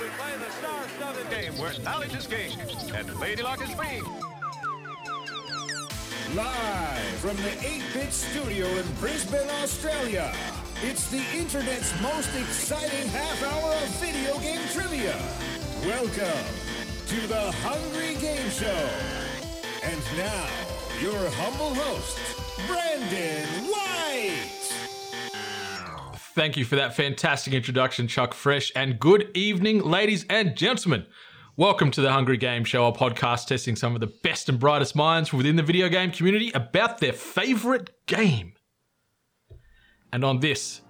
we play the star-studded game where knowledge is king and Lady Luck is free. Live from the ATEBIT Studio in Brisbane, Australia, it's the internet's most exciting half hour of video game trivia. Welcome to the Hungry Game Show. And now, your humble host, Brandon. Thank you for that fantastic introduction, Chuck Fresh. And good evening, ladies and gentlemen. Welcome to the Hungry Game Show, a podcast testing some of the best and brightest minds within the video game community about their favorite game. And on this,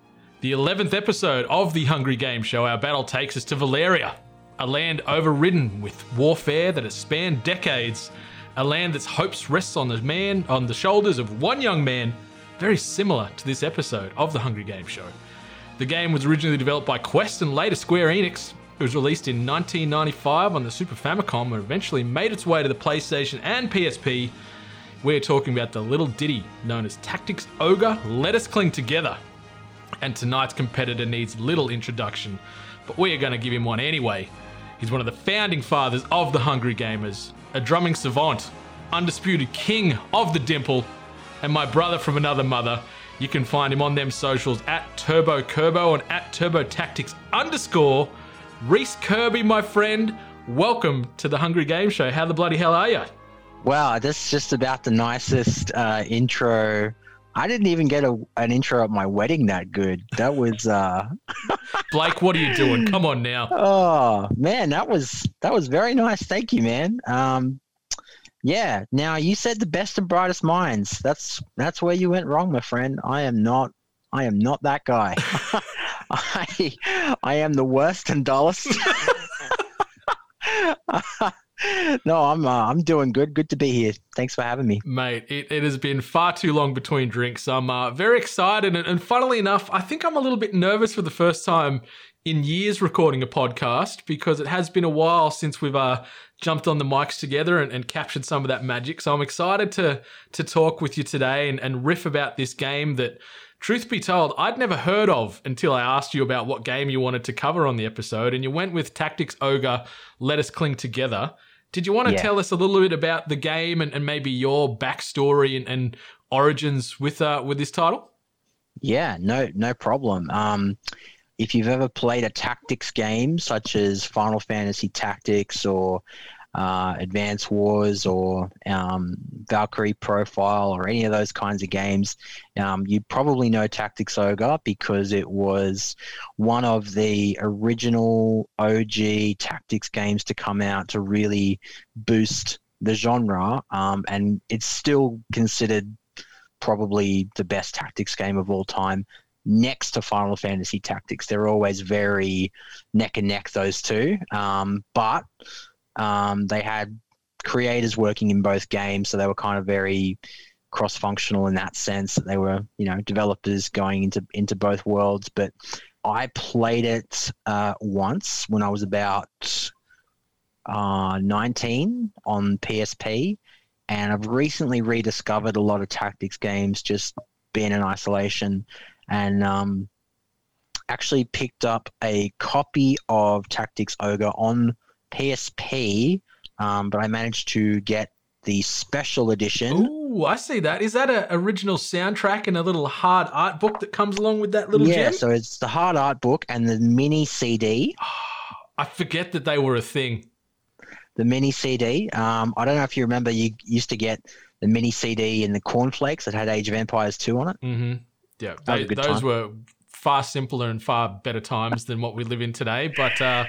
the 11th episode of the Hungry Game Show, our battle takes us to Valeria, a land overridden with warfare that has spanned decades, a land that's hopes rests on the man on the shoulders of one young man, very similar to this episode of the Hungry Game Show. The game was originally developed by Quest and later Square Enix. It was released in 1995 on the Super Famicom and eventually made its way to the PlayStation and PSP. We're talking about the little ditty known as Tactics Ogre Let Us Cling Together. And tonight's competitor needs little introduction, but we are going to give him one anyway. He's one of the founding fathers of the Hungry Gamers, a drumming savant, undisputed king of the dimple, and my brother from another mother. You can find him on them socials at Turbo Kerbo and at Turbo Tactics underscore. Reece Kirby, my friend, welcome to the Hungry Game Show. How the bloody hell are you? Wow, that's just about the nicest uh, intro. I didn't even get a, an intro at my wedding that good. That was uh Blake, what are you doing? Come on now. oh man, that was that was very nice. Thank you, man. Um yeah, now you said the best and brightest minds. That's that's where you went wrong, my friend. I am not I am not that guy. I I am the worst and dullest. no, I'm uh, I'm doing good. Good to be here. Thanks for having me. Mate, it, it has been far too long between drinks. I'm uh, very excited. And, and funnily enough, I think I'm a little bit nervous for the first time in years recording a podcast because it has been a while since we've uh, jumped on the mics together and, and, captured some of that magic. So I'm excited to to talk with you today and, and riff about this game that, truth be told, I'd never heard of until I asked you about what game you wanted to cover on the episode. And you went with Tactics Ogre, Let Us Cling Together. Did you want to Yeah. tell us a little bit about the game and, and maybe your backstory and, and origins with uh, with this title? Yeah, no, no problem. Um, if you've ever played a tactics game such as Final Fantasy Tactics or uh, Advance Wars or um, Valkyrie Profile or any of those kinds of games, um, you probably know Tactics Ogre because it was one of the original OG tactics games to come out to really boost the genre, um, and it's still considered probably the best tactics game of all time next to Final Fantasy Tactics. They're always very neck and neck, those two. Um, but um, they had creators working in both games, so they were kind of very cross functional in that sense that they were, you know, developers going into, into both worlds. But I played it uh, once when I was about uh, 19 on PSP. And I've recently rediscovered a lot of tactics games just being in isolation and um, actually picked up a copy of Tactics Ogre on PSP, um, but I managed to get the special edition. Ooh, I see that. Is that an original soundtrack and a little hard art book that comes along with that little yeah, gem? so it's the hard art book and the mini CD. I forget that they were a thing. The mini CD. Um, I don't know if you remember, you used to get the mini CD in the cornflakes that had Age of Empires 2 on it. hmm Yeah, they, those time. were far simpler and far better times than what we live in today. But uh,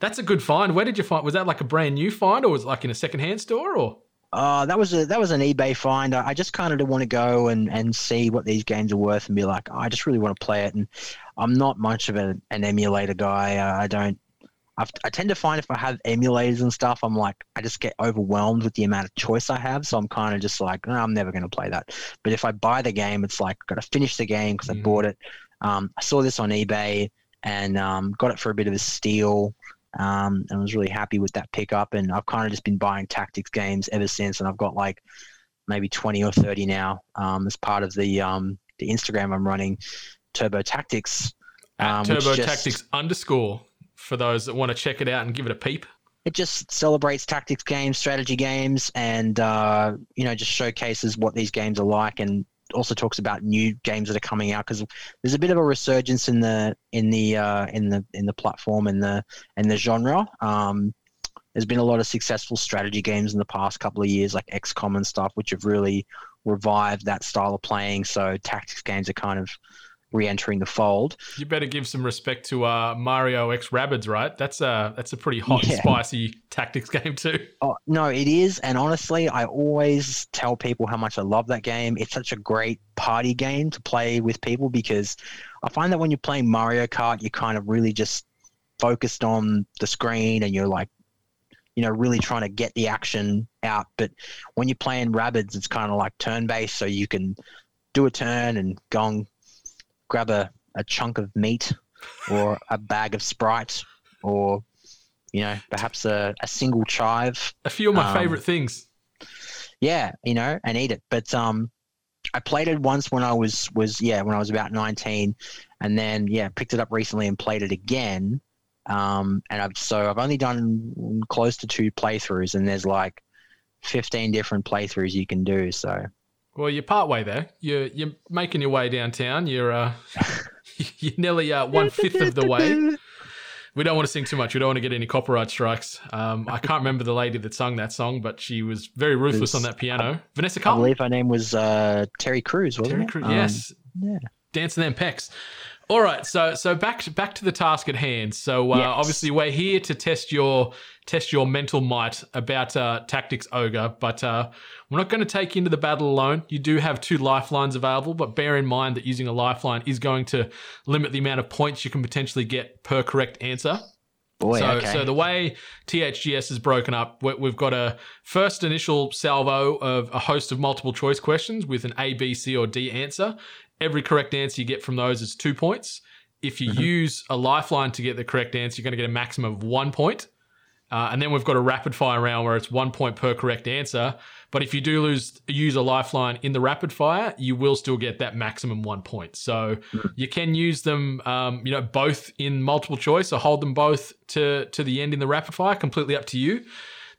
that's a good find. Where did you find? Was that like a brand new find, or was it like in a secondhand store? Or Uh, that was a that was an eBay find. I, I just kind of want to go and, and see what these games are worth and be like, "Oh, I just really want to play it. And I'm not much of a, an emulator guy. Uh, I don't. I've, I tend to find if I have emulators and stuff, I'm like, I just get overwhelmed with the amount of choice I have. So I'm kind of just like, no, I'm never going to play that. But if I buy the game, it's like, I've got to finish the game because Mhm. I bought it. Um, I saw this on eBay and um, got it for a bit of a steal. Um, and was really happy with that pickup. And I've kind of just been buying tactics games ever since. And I've got like maybe 20 or 30 now um, as part of the um, the Instagram I'm running, Turbo Tactics. um, Turbo just- Tactics underscore. For those that want to check it out and give it a peep? It just celebrates tactics games, strategy games, and uh, you know just showcases what these games are like, and also talks about new games that are coming out because there's a bit of a resurgence in the in the uh, in the in the platform and the and the genre. Um, there's been a lot of successful strategy games in the past couple of years, like XCOM and stuff, which have really revived that style of playing. So tactics games are kind of re-entering the fold. You better give some respect to uh, Mario X Rabbids, right? That's a that's a pretty hot, Yeah. spicy tactics game too. Oh, no, it is. And honestly, I always tell people how much I love that game. It's such a great party game to play with people because I find that when you're playing Mario Kart, you're kind of really just focused on the screen and you're like, you know, really trying to get the action out. But when you're playing Rabbids, it's kind of like turn based. So you can do a turn and go and grab a, a chunk of meat or a bag of Sprite or, you know, perhaps a, a single chive A few of my Um, favorite things. yeah, you know, and eat it. But um, I played it once when I was was yeah when I was about nineteen, and then yeah picked it up recently and played it again. Um, and I've so I've only done close to two playthroughs, and there's like fifteen different playthroughs you can do. So Well, you're part way there. You're you're making your way downtown. You're uh, you're nearly uh, one fifth of the way. We don't want to sing too much. We don't want to get any copyright strikes. Um, I can't remember the lady that sung that song, but she was very ruthless was- on that piano. Vanessa Carlton. I believe her name was uh, Terry Crews, wasn't Terry it? Crews. Um, yes. yeah. Dancing them pecs. All right, so so back to, back to the task at hand. So uh, Yes. obviously we're here to test your test your mental might about uh, tactics ogre, but uh, we're not going to take you into the battle alone. You do have two lifelines available, but bear in mind that using a lifeline is going to limit the amount of points you can potentially get per correct answer. Boy, So, okay. so the way THGS is broken up, we- we've got a first initial salvo of a host of multiple choice questions with an A, B, C, or D answer. Every correct answer you get from those is two points. If you use a lifeline to get the correct answer, you're going to get a maximum of one point. Uh, and then we've got a rapid fire round where it's one point per correct answer. But if you do lose use a lifeline in the rapid fire, you will still get that maximum one point. So you can use them, um, you know, both in multiple choice or hold them both to to the end in the rapid fire. Completely up to you.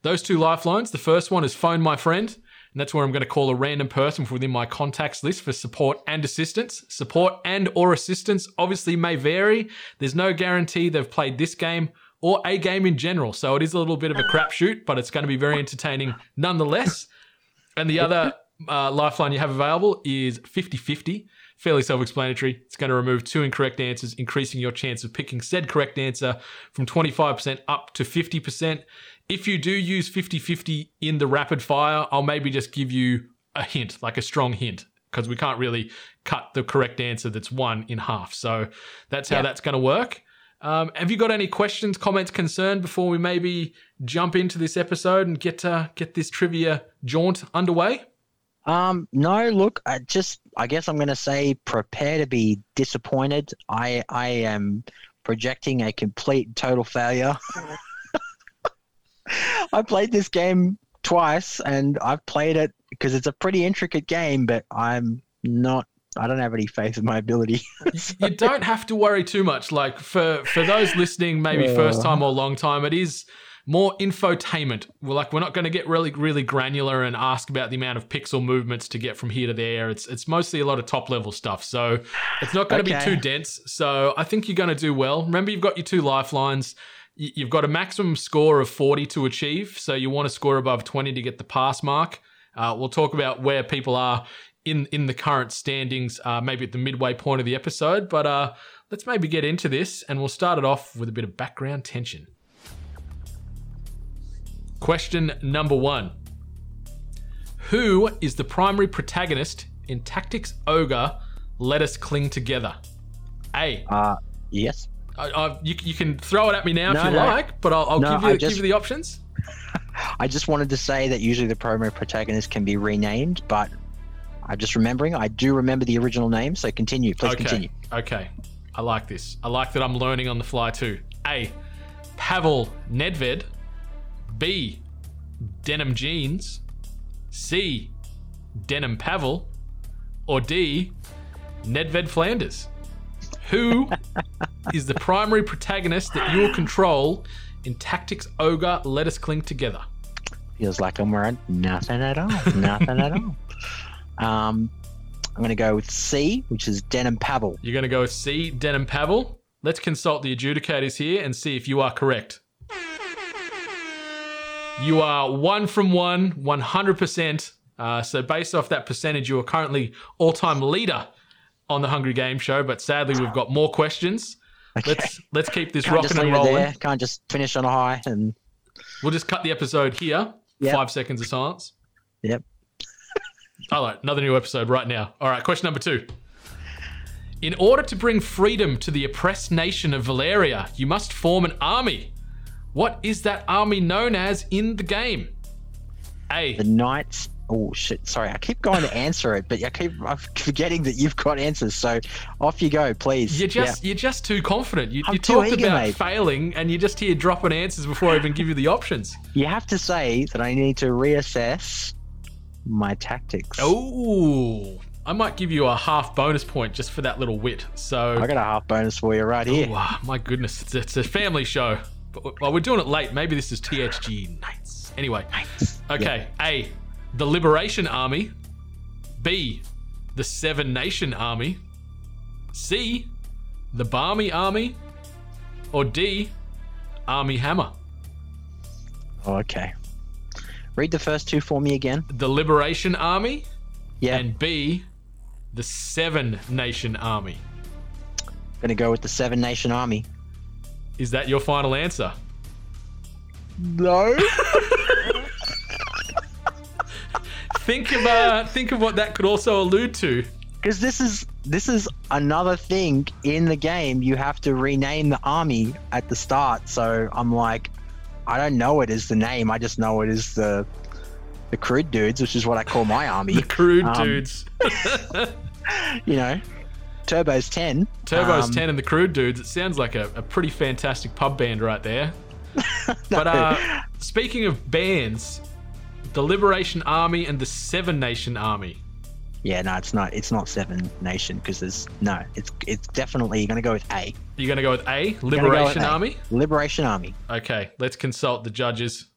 Those two lifelines. The first one is phone my friend. And that's where I'm going to call a random person from within my contacts list for support and assistance. Support and or assistance obviously may vary. There's no guarantee they've played this game or a game in general. So it is a little bit of a crapshoot, but it's going to be very entertaining nonetheless. And the other uh, lifeline you have available is 50 50. Fairly self explanatory. It's going to remove two incorrect answers, increasing your chance of picking said correct answer from 25% up to 50%. If you do use 50 50 in the rapid fire, I'll maybe just give you a hint, like a strong hint, because we can't really cut the correct answer that's one in half. So that's how Yeah. that's going to work. Um, have you got any questions, comments, concern before we maybe jump into this episode and get uh, get this trivia jaunt underway? Um, no, look, I just I guess I'm gonna say prepare to be disappointed. I I am projecting a complete total failure. I played this game twice and I've played it because it's a pretty intricate game, but I'm not I don't have any faith in my ability. you don't have to worry too much. Like for for those listening, maybe first time or long time, it is more infotainment. We're like we're not going to get really really granular and ask about the amount of pixel movements to get from here to there. It's it's mostly a lot of top level stuff. So it's not going to be too dense. So I think you're going to do well. Remember, you've got your two lifelines. You've got a maximum score of 40 to achieve. So you want to score above 20 to get the pass mark. Uh, we'll talk about where people are in in the current standings, uh, maybe at the midway point of the episode. But uh, let's maybe get into this, and we'll start it off with a bit of background tension. Question number one: Who is the primary protagonist in Tactics Ogre? Let us cling together. A. Uh yes. I, I, you, you can throw it at me now No, if you no. like, but I'll, I'll No, give you I give you the options. I just wanted to say that usually the primary protagonist can be renamed, but I'm just remembering I do remember the original name, so continue. Please okay. continue. Okay. I like this. I like that I'm learning on the fly too. A. Pavel Nedved. B. Denim Jeans. C. Denim Pavel. Or D. Nedved Flanders. Who is the primary protagonist that you will control in Tactics Ogre Let Us Cling Together? Feels like I'm wearing nothing at all. Nothing at all. Um, I'm going to go with C, which is Denim Pavel. You're going to go with C, Denim Pavel. Let's consult the adjudicators here and see if you are correct. You are one from one, 100%. Uh, so, based off that percentage, you are currently all time leader on the Hungry Game Show. But sadly, we've got more questions. Okay. Let's let's keep this Can't rocking and rolling. Can't just finish on a high. And We'll just cut the episode here. Yep. Five seconds of silence. yep. All right, another new episode right now. All right, question number two. In order to bring freedom to the oppressed nation of Valeria, you must form an army. What is that army known as in the game? A. The Knights. Oh shit! Sorry, I keep going to answer it, but I keep I'm forgetting that you've got answers. So off you go, please. You're just you're just too confident. You, I'm you too talked eager, about mate. failing, and you're just here dropping answers before I even give you the options. You have to say that I need to reassess my tactics. Oh, I might give you a half bonus point just for that little wit. So, I got a half bonus for you right here. Wow, ah, my goodness, it's, it's a family show. But well, we're doing it late. Maybe this is THG nights. Anyway, okay. A, the Liberation Army. B, the Seven Nation Army. C, the Barmy Army. Or D, Army Hammer. Oh, okay. Read the first two for me again. The Liberation Army Yeah, and B, the Seven Nation Army. gonna go with the Seven Nation Army. Is that your final answer? No. Think of uh, think of what that could also allude to. Because this is this is another thing in the game. You have to rename the army at the start. So I'm like, I don't know it as the name. I just know it is the the crude dudes, which is what I call my army. The crude Um, dudes. you know, Turbo's ten. Turbo's Um, 10 and the Crude Dudes. It sounds like a, a pretty fantastic pub band right there. But uh, speaking of bands, the Liberation Army and the Seven Nation Army. Yeah, no, it's not. It's not Seven Nation because there's no. It's it's definitely you're gonna go with A. You're going to go with A, Gonna go with Liberation A. Army? Liberation Army. Okay, let's consult the judges.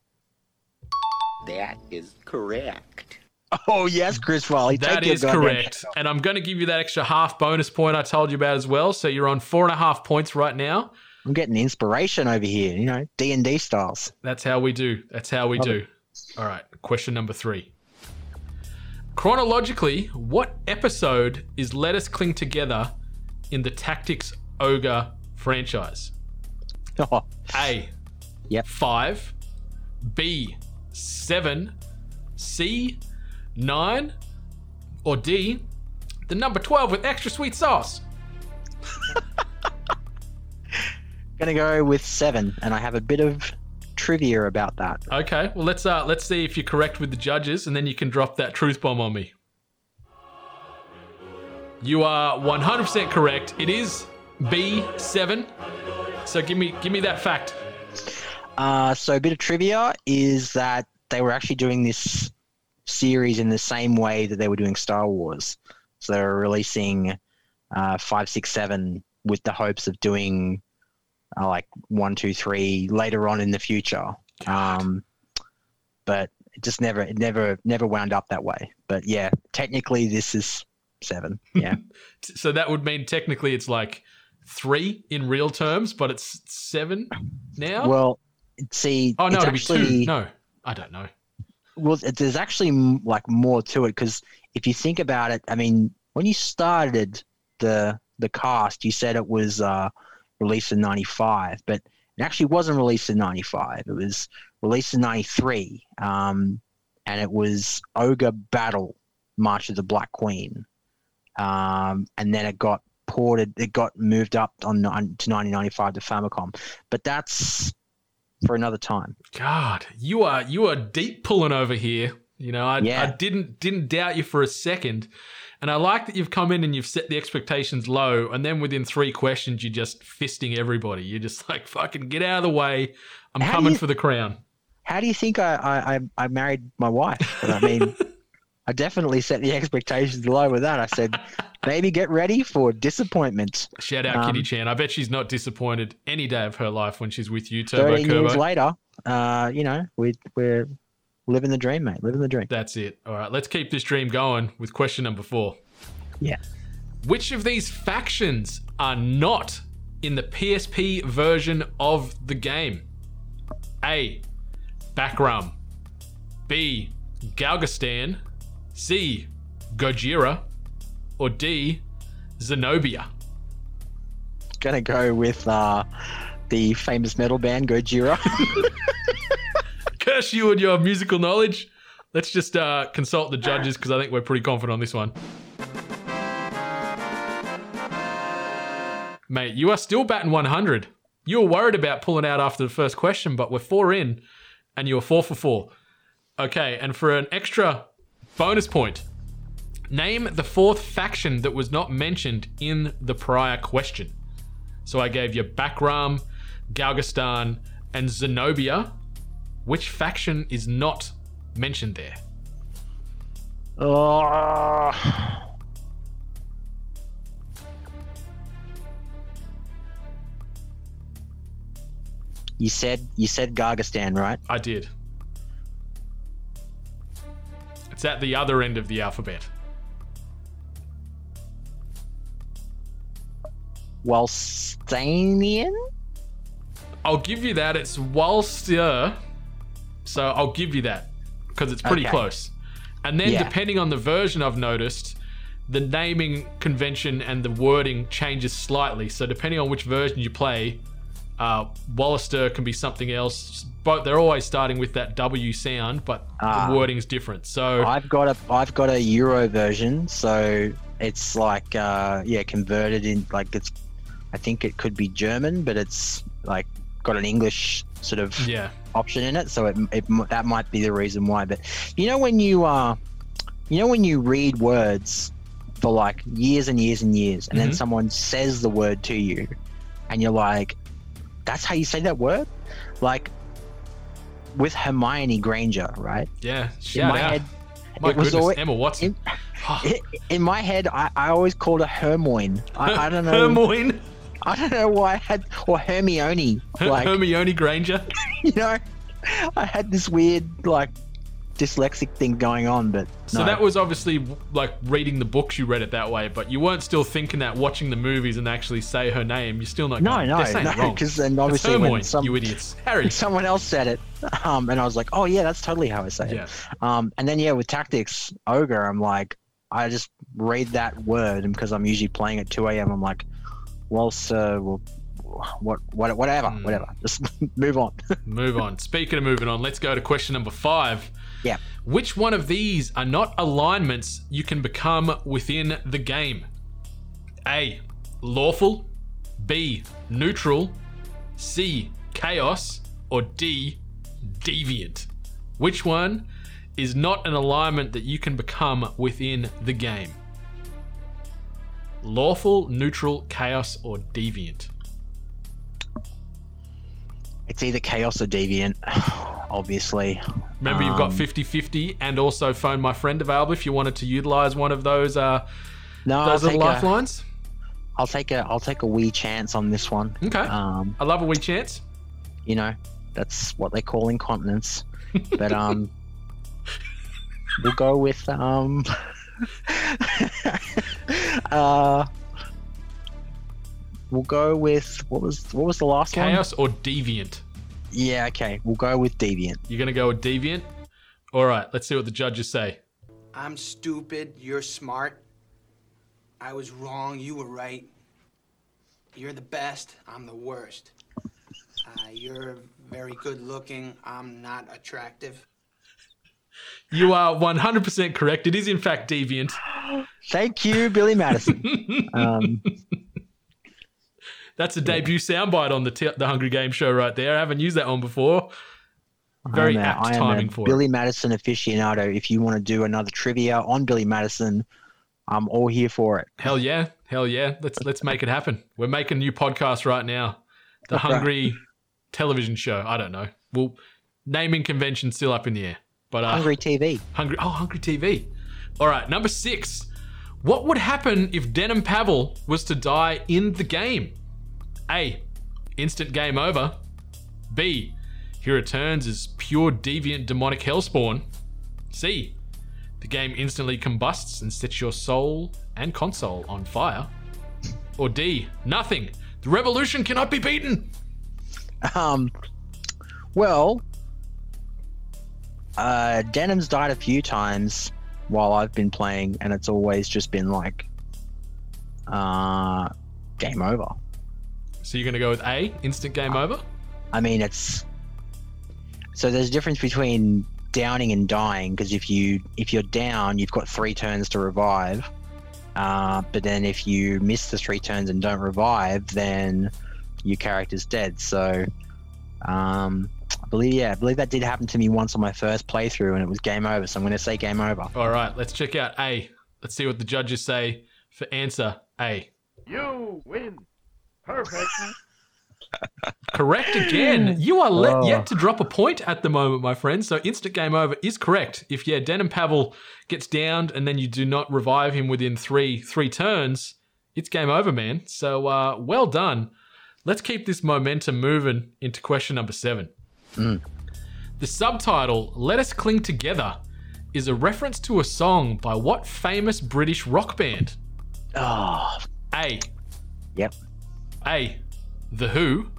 That is correct. Oh yes, Chris Farley. That take is goddamn correct. And I'm going to give you that extra half bonus point I told you about as well. So you're on four and a half points right now. I'm getting inspiration over here. You know, D and D styles. That's how we do. That's how we Love do. All right, question number three. Chronologically, what episode is Let Us Cling Together in the Tactics Ogre franchise? Oh, A. Yep. 5. B. 7. C. 9. Or D. The number 12 with extra sweet sauce. gonna go with seven, and I have a bit of trivia about that. Okay, well let's uh let's see if you're correct with the judges, and then you can drop that truth bomb on me. You are 100% correct. It is B7. So give me give me that fact. Uh, so a bit of trivia is that they were actually doing this series in the same way that they were doing Star Wars. So they were releasing uh, five, six, seven with the hopes of doing uh, like one, two, three later on in the future. Um, but it just never, it never, never wound up that way. But yeah, technically this is seven. Yeah. So that would mean technically it's like three in real terms, but it's seven now. well, see, oh no, it's it'd be actually, two. No, I don't know. well it- there's actually like more to it because if you think about it i mean when you started the the cast you said it was uh released in 95 but it actually wasn't released in 95 it was released in 93 um and it was ogre battle march of the black queen. Um and then it got ported it got moved up on, on to 1995 to famicom. But that's for another time. God, you are you are deep pulling over here. You know, I, Yeah. I didn't didn't doubt you for a second, and I like that you've come in and you've set the expectations low, and then within three questions you're just fisting everybody. You're just like fucking get out of the way. I'm How coming you- for the crown. how do you think I, I, I, I married my wife? But I mean, I definitely set the expectations low with that. I said, Baby, get ready for disappointment. Shout out Um, Kitty Chan. I bet she's not disappointed any day of her life when she's with you, Turbo 13 years later, uh, you know, we, we're living the dream, mate. Living the dream. That's it. All right, let's keep this dream going with question number four. Yeah. Which of these factions are not in the PSP version of the game? A. Bakram. B. Galgastan. C. Gojira. Or D. Zenobia. Gonna go with uh, the famous metal band Gojira. Curse you and your musical knowledge. Let's just uh, consult the judges because I think we're pretty confident on this one. Mate, you are still batting 100. You were worried about pulling out after the first question, but we're four in and you were four for four. Okay, and for an extra bonus point, name the fourth faction that was not mentioned in the prior question. So I gave you Bakram, Galgastan, and Zenobia. Which faction is not mentioned there? oh. You said you said Gargastan, right? I did. It's at the other end of the alphabet. Walstanian? I'll give you that. It's Walster. So I'll give you that because it's pretty Okay. close. And then, Yeah. depending on the version I've noticed, the naming convention and the wording changes slightly. So, depending on which version you play, uh, Walister can be something else. But they're always starting with that W sound, but Ah. the wording's different. So, I've got a I've got a Euro version, so it's like uh, yeah, converted in like it's. I think it could be German, but it's like got an English sort of yeah. option in it, so it, it that might be the reason why. But you know when you uh, you know when you read words for like years and years and years, and then Mhm. someone says the word to you, and you're like, "That's how you say that word," like with Hermione Granger, right? Yeah. In my out. head, My it was always- Emma Watson. in, in my head, I, I always called her Hermione. I, I don't know. Hermione. I don't know why I had or Hermione. Like Hermione Granger. you know, I had this weird like dyslexic thing going on, but So no. that was obviously like reading the books you read it that way, but you weren't still thinking that watching the movies and actually say her name. You're still not. no, going, no, no, because then obviously Hermione, when some, you idiots. Harry. someone else said it, um, and I was like, oh yeah, that's totally how I say Yeah. it. Um, and then yeah, with tactics ogre, I'm like, I just read that word, and because I'm usually playing at 2 a.m., I'm like, well, sir, well, what, what, whatever, Hmm. whatever, just move on. Move on. Speaking of moving on, let's go to question number five. Yeah. Which one of these are not alignments you can become within the game? A. Lawful. B. Neutral. C. Chaos. Or D. Deviant. Which one is not an alignment that you can become within the game? Lawful, neutral, chaos, or deviant? It's either chaos or deviant, obviously. Remember, you've got Um, 50 50 and also phone my friend available if you wanted to utilize one of those uh, No, I'll those little lifelines. I'll take a I'll take a wee chance on this one. Okay. Um, I love a wee chance. you know, that's what they call incontinence. But um, we'll go with um, uh, we'll go with what was what was the last one? Chaos or deviant? Yeah, okay, we'll go with deviant. You're going to go with deviant? All right, let's see what the judges say. I'm stupid, you're smart. I was wrong, you were right. You're the best, I'm the worst. Uh, you're very good looking, I'm not attractive. You are 100% correct. It is, in fact, deviant. Thank you, Billy Madison. um, That's a debut soundbite on the, t- the Hungry Game Show right there. I haven't used that one before. Very a- apt I am timing a for Billy it. Madison aficionado. If you want to do another trivia on Billy Madison, I'm all here for it. Hell yeah, hell yeah. Let's let's make it happen. We're making a new podcast right now. The Right. Hungry television show. I don't know. Well, naming convention still up in the air. But uh, Hungry TV. Hungry. Oh, Hungry TV. All right, number six. What would happen if Denim Pavel was to die in the game? A. Instant game over. B. He returns as pure deviant demonic hellspawn. C. The game instantly combusts and sets your soul and console on fire. Or D. Nothing. The revolution cannot be beaten. Um, well, uh, Denim's died a few times while I've been playing, and it's always just been like, uh, game over. So you're going to go with A. Instant game over. I mean, it's so there's a difference between downing and dying because if you if you're down, you've got three turns to revive. Uh, but then if you miss the three turns and don't revive, then your character's dead. So um, I believe yeah, I believe that did happen to me once on my first playthrough, and it was game over. So I'm going to say game over. All right, let's check out A. Let's see what the judges say for answer A. You win. Perfect. Correct again. You are let, Oh. yet to drop a point at the moment, my friend. So instant game over is correct. If yeah, Denim Pavel gets downed and then you do not revive him within three three turns, it's game over, man. So uh, well done. Let's keep this momentum moving into question number seven. Mm. The subtitle "Let Us Cling Together" is a reference to a song by what famous British rock band? Oh, A. yep. A. The Who.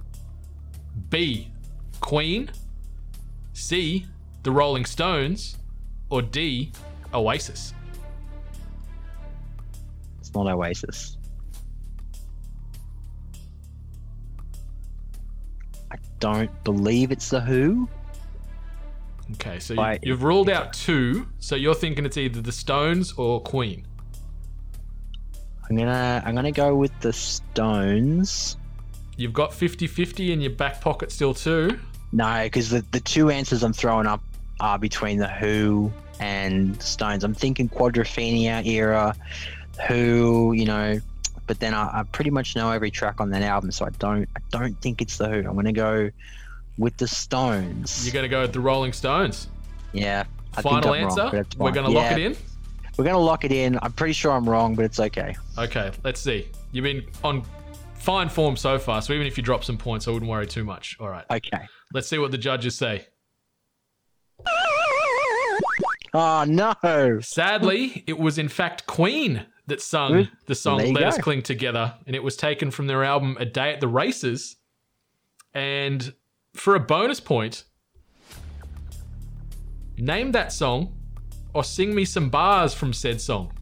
B. Queen. C. The Rolling Stones. Or D. Oasis. It's not Oasis. Don't believe it's the Who. Okay, so you, you've ruled out two. So you're thinking it's either the Stones or Queen. I'm gonna I'm gonna go with the Stones. You've got 50 50 in your back pocket still, too. No, because the, the two answers I'm throwing up are between the Who and Stones. I'm thinking Quadrophenia era, Who, you know, but then I, I pretty much know every track on that album, so I don't I don't think it's the Who. I'm gonna go with the Stones. You're going to go with the Rolling Stones. yeah. I Final answer? Wrong, We're going to lock it in. We're gonna lock it in. I'm pretty sure I'm wrong, but it's okay. Okay, let's see. You've been on fine form so far, so even if you drop some points, I wouldn't worry too much. All right, Okay. let's see what the judges say. Oh no! Sadly, it was in fact Queen that sung Good. the song Let Us go. Cling Together, and it was taken from their album A Day at the Races. And for a bonus point, name that song or sing me some bars from said song.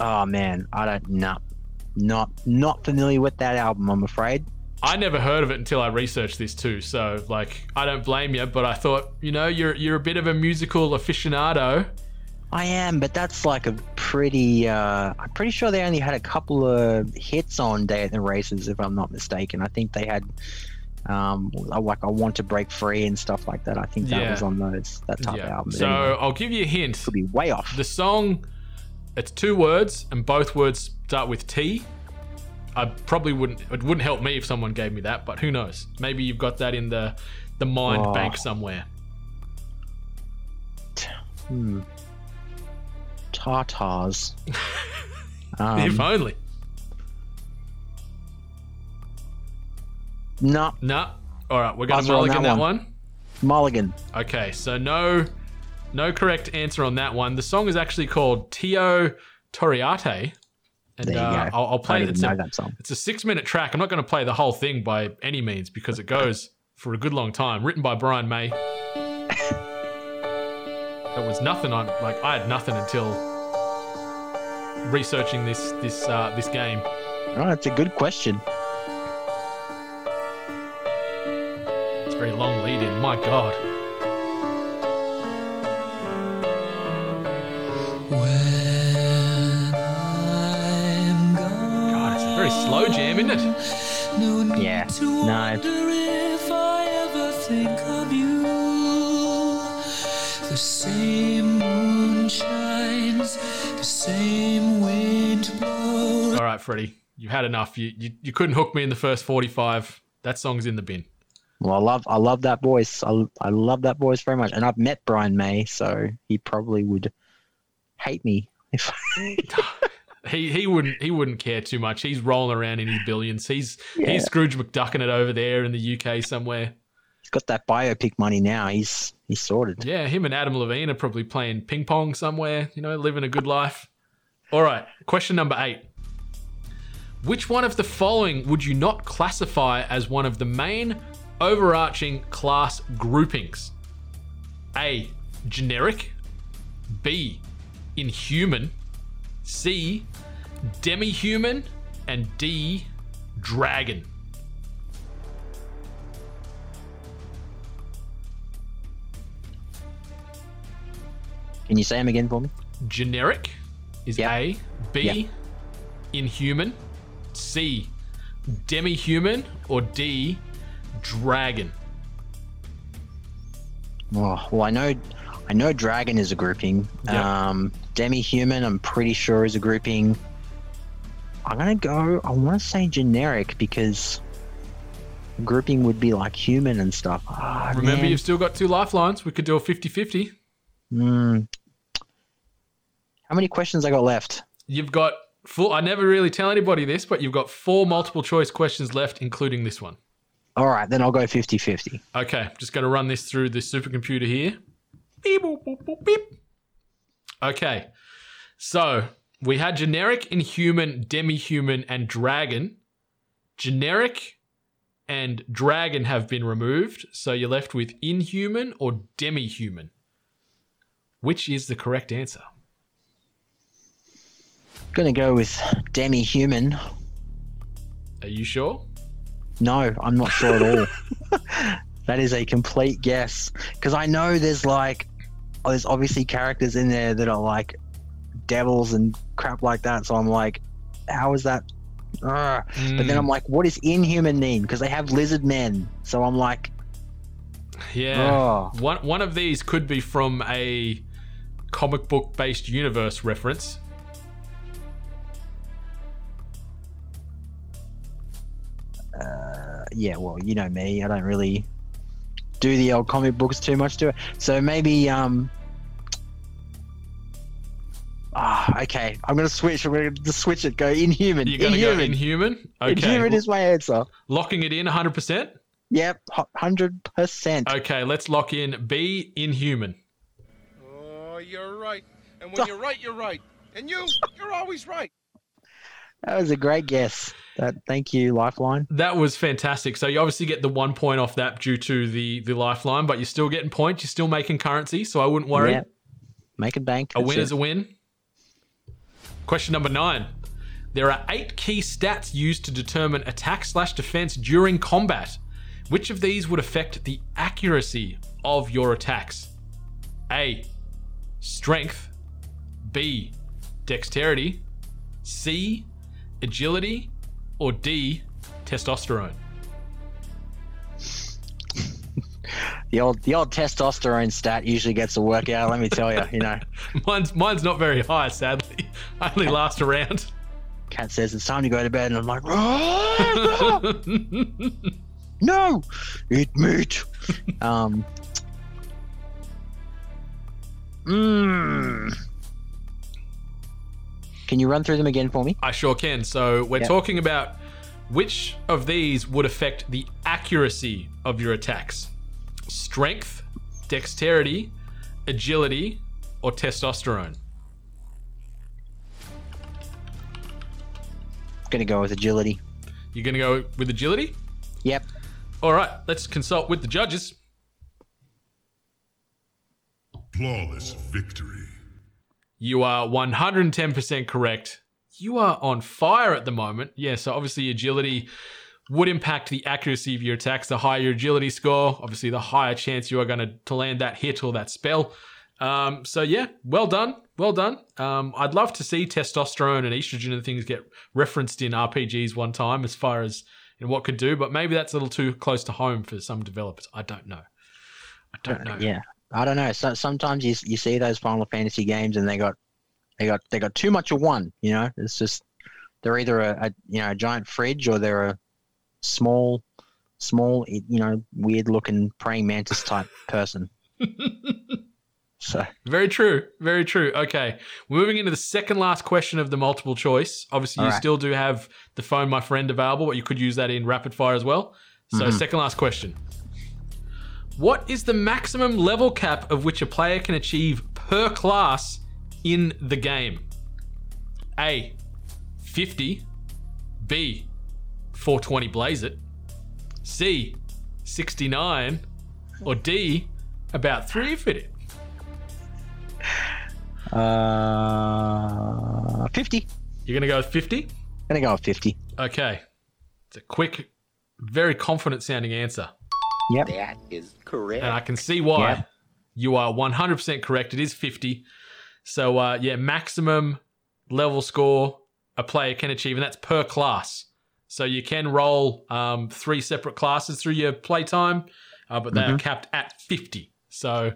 Oh man, I don't know. Not not familiar with that album, I'm afraid. I never heard of it until I researched this too. So, like, I don't blame you, but I thought, you know, you're you're a bit of a musical aficionado. I am, but that's like a pretty. Uh, I'm pretty sure they only had a couple of hits on Day at the Races, if I'm not mistaken. I think they had, um, like I Want to Break Free and stuff like that. I think that Yeah. was on those that type of album. So anyway, I'll give you a hint. could be way off. The song, it's two words, and both words start with T. I probably wouldn't. It wouldn't help me if someone gave me that, but who knows? Maybe you've got that in the the mind Oh. bank somewhere. Hmm. Tartars. if um, only. no, No. All right, we're gonna Buzzer on mulligan that that one. one. Mulligan. Okay, so no, no correct answer on that one. The song is actually called Teo Torriatte, and uh. I'll, I'll play it. It's know a, that song. it's a six-minute track. I'm not going to play the whole thing by any means because it goes for a good long time. Written by Brian May. There was nothing on like I had nothing until researching this this uh, this game. Oh, that's a good question. It's a very long lead in. My God. God, it's a very slow jam, isn't it? Yeah. No. The same moon shines, the same wind blows. All right, Freddie, you had enough. You, you you couldn't hook me in the first 45. That song's in the bin. Well, I love I love that voice. I, I love that voice very much, and I've met Brian May, so he probably would hate me If He he wouldn't he wouldn't care too much. He's rolling around in his billions. He's Yeah. he's Scrooge McDucking it over there in the UK somewhere. Got that biopic money now, he's he's sorted. Yeah, him and Adam Levine are probably playing ping pong somewhere, you know, living a good life. All right, question number eight. Which one of the following would you not classify as one of the main overarching class groupings? A. Generic. B. Inhuman. C. Demi human. And D. Dragon. Can you say them again for me? Generic is Yeah. A. B. Yeah. Inhuman. C. Demi human. Or D. Dragon. Oh, well, I know, I know, dragon is a grouping. Yeah. Um, demi-human, I'm pretty sure is a grouping. I'm gonna go. I want to say generic because grouping would be like human and stuff. Ah, Remember, man. you've still got two lifelines. We could do a 50 50. Hmm. How many questions I got left? You've got four. I never really tell anybody this, but you've got four multiple choice questions left, including this one. All right, then I'll go 50-50. Okay, just going to run this through the supercomputer here. Beep, boop, boop, boop, beep. Okay, so we had generic, inhuman, demi-human, and dragon. Generic and dragon have been removed, so you're left with inhuman or demi-human. Which is the correct answer? Gonna go with demi-human. Are you sure? No, I'm not sure at all. that is a complete guess because I know there's like, oh, there's obviously characters in there that are like devils and crap like that. So I'm like, how is that? Ugh. But then Mm, I'm like, what does inhuman mean? Because they have lizard men. So I'm like, yeah. oh, One one of these could be from a comic book based universe reference. Yeah. Well, you know me. I don't really do the old comic books too much to it. So maybe, um. Ah, okay. I'm gonna switch. I'm gonna just switch it. Go inhuman. You're going to go inhuman. inhuman? Okay. Inhuman is my answer. Locking it in 100%? Yep, hundred percent. Okay, let's lock in B inhuman. Oh, you're right. And when you're right, you're right. And you, you're always right. That was a great guess. That thank you, Lifeline. That was fantastic. So you obviously get the one point off that due to the the lifeline, but you're still getting points. You're still making currency, so I wouldn't worry. Yep. Make a bank. A win it. is a win. Question number nine. There are eight key stats used to determine attack slash defense during combat. Which of these would affect the accuracy of your attacks? A. Strength. B. Dexterity. C. Agility. Or D. Testosterone. The old the old testosterone stat usually gets a workout. Let me tell you. You know, Mine's mine's not very high, sadly. I only last around. cat says it's time to go to bed, and I'm like, "Ah, no, no, eat meat. um. Mmm. Can you run through them again for me? I sure can. So we're Yeah. talking about which of these would affect the accuracy of your attacks: strength, dexterity, agility, or testosterone. Gonna go with agility. You're going to go with agility. Yep. All right, let's consult with the judges. Flawless victory. You are 110% correct. You are on fire at the moment. Yeah, so obviously agility would impact the accuracy of your attacks. The higher your agility score, obviously the higher chance you are going to, land that hit or that spell. Um, so yeah, well done, well done. Um, I'd love to see testosterone and estrogen and things get referenced in RPGs one time as far as in what could do, but maybe that's a little too close to home for some developers. I don't know. I don't know. Yeah, I don't know. So, sometimes you you see those Final Fantasy games and they got they got they got too much of one. You know, it's just they're either a, a you know a giant fridge or they're a small small you know weird looking praying mantis type person. So Very true. Very true. Okay. Moving into the second last question of the multiple choice. Obviously, you All right. still do have the phone, my friend, available, but you could use that in rapid fire as well. So, Mhm. second last question. What is the maximum level cap of which a player can achieve per class in the game? A. 50. B. 420 Blaze It. C. 69. Or D. About 350. uh, fifty. You're going to go with 50? Gonna go with fifty. Okay. It's a quick, very confident sounding answer. Yep. That is correct. And I can see why. Yep. You are 100% correct. It is 50. So, uh, yeah, maximum level score a player can achieve, and that's per class. So you can roll um, three separate classes through your playtime, uh, but they are Mhm. capped at 50. So,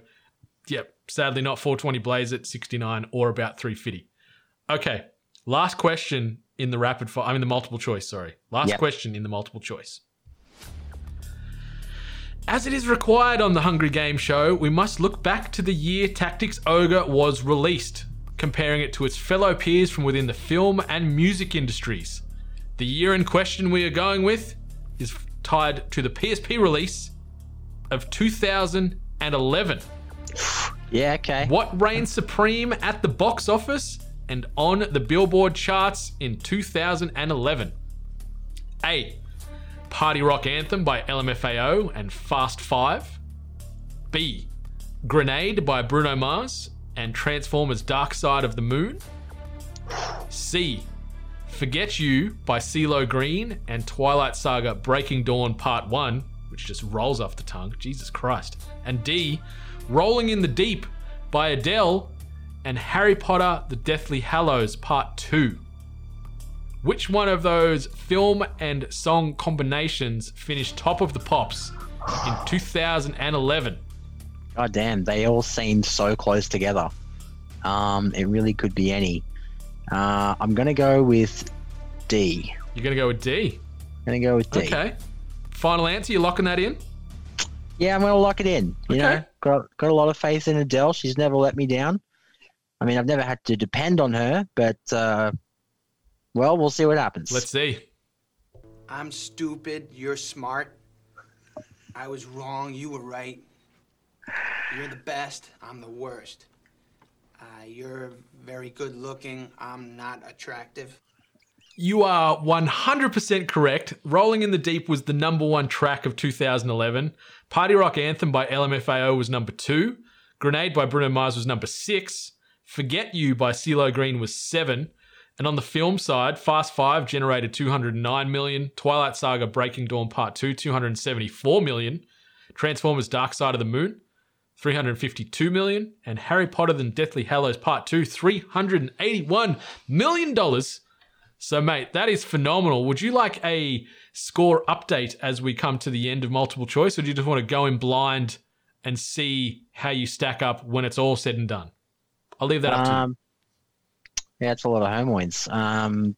yeah, sadly not 420 Blaze at 69 or about 350. Okay, last question in the rapid fire. I mean, the multiple choice, sorry. Last Yep. question in the multiple choice. As it is required on the Hungry Game Show, we must look back to the year Tactics Ogre was released, comparing it to its fellow peers from within the film and music industries. The year in question we are going with is tied to the PSP release of 2011. Yeah. Okay. What reigned supreme at the box office and on the Billboard charts in 2011? A. Party Rock Anthem by LMFAO and Fast Five. B. Grenade by Bruno Mars and Transformers Dark Side of the Moon. C. Forget You by CeeLo Green and Twilight Saga Breaking Dawn Part 1, which just rolls off the tongue. Jesus Christ. And D. Rolling in the Deep by Adele and Harry Potter The Deathly Hallows Part 2. Which one of those film and song combinations finished top of the pops in 2011? God damn, they all seemed so close together. Um, it really could be any. Uh, I'm gonna go with D. You're going to go with D. gonna go with D. Okay. Final answer, you locking that in? Yeah, I'm gonna lock it in. You know, Okay. got got a lot of faith in Adele. She's never let me down. I mean, I've never had to depend on her, but uh, well, we'll see what happens. Let's see. I'm stupid. You're smart. I was wrong. You were right. You're the best. I'm the worst. Uh, you're very good looking. I'm not attractive. You are 100% correct. Rolling in the Deep was the number one track of 2011. Party Rock Anthem by LMFAO was number two. Grenade by Bruno Mars was number six. Forget You by CeeLo Green was seven. And on the film side, Fast Five generated 209 million. Twilight Saga Breaking Dawn Part 2, 274 million. Transformers Dark Side of the Moon, 352 million. And Harry Potter and Deathly Hallows Part 2, 381 million dollars. So, mate, that is phenomenal. Would you like a score update as we come to the end of multiple choice, or do you just want to go in blind and see how you stack up when it's all said and done? I'll leave that up to you. Um, Yeah, it's a lot of home wins. Um,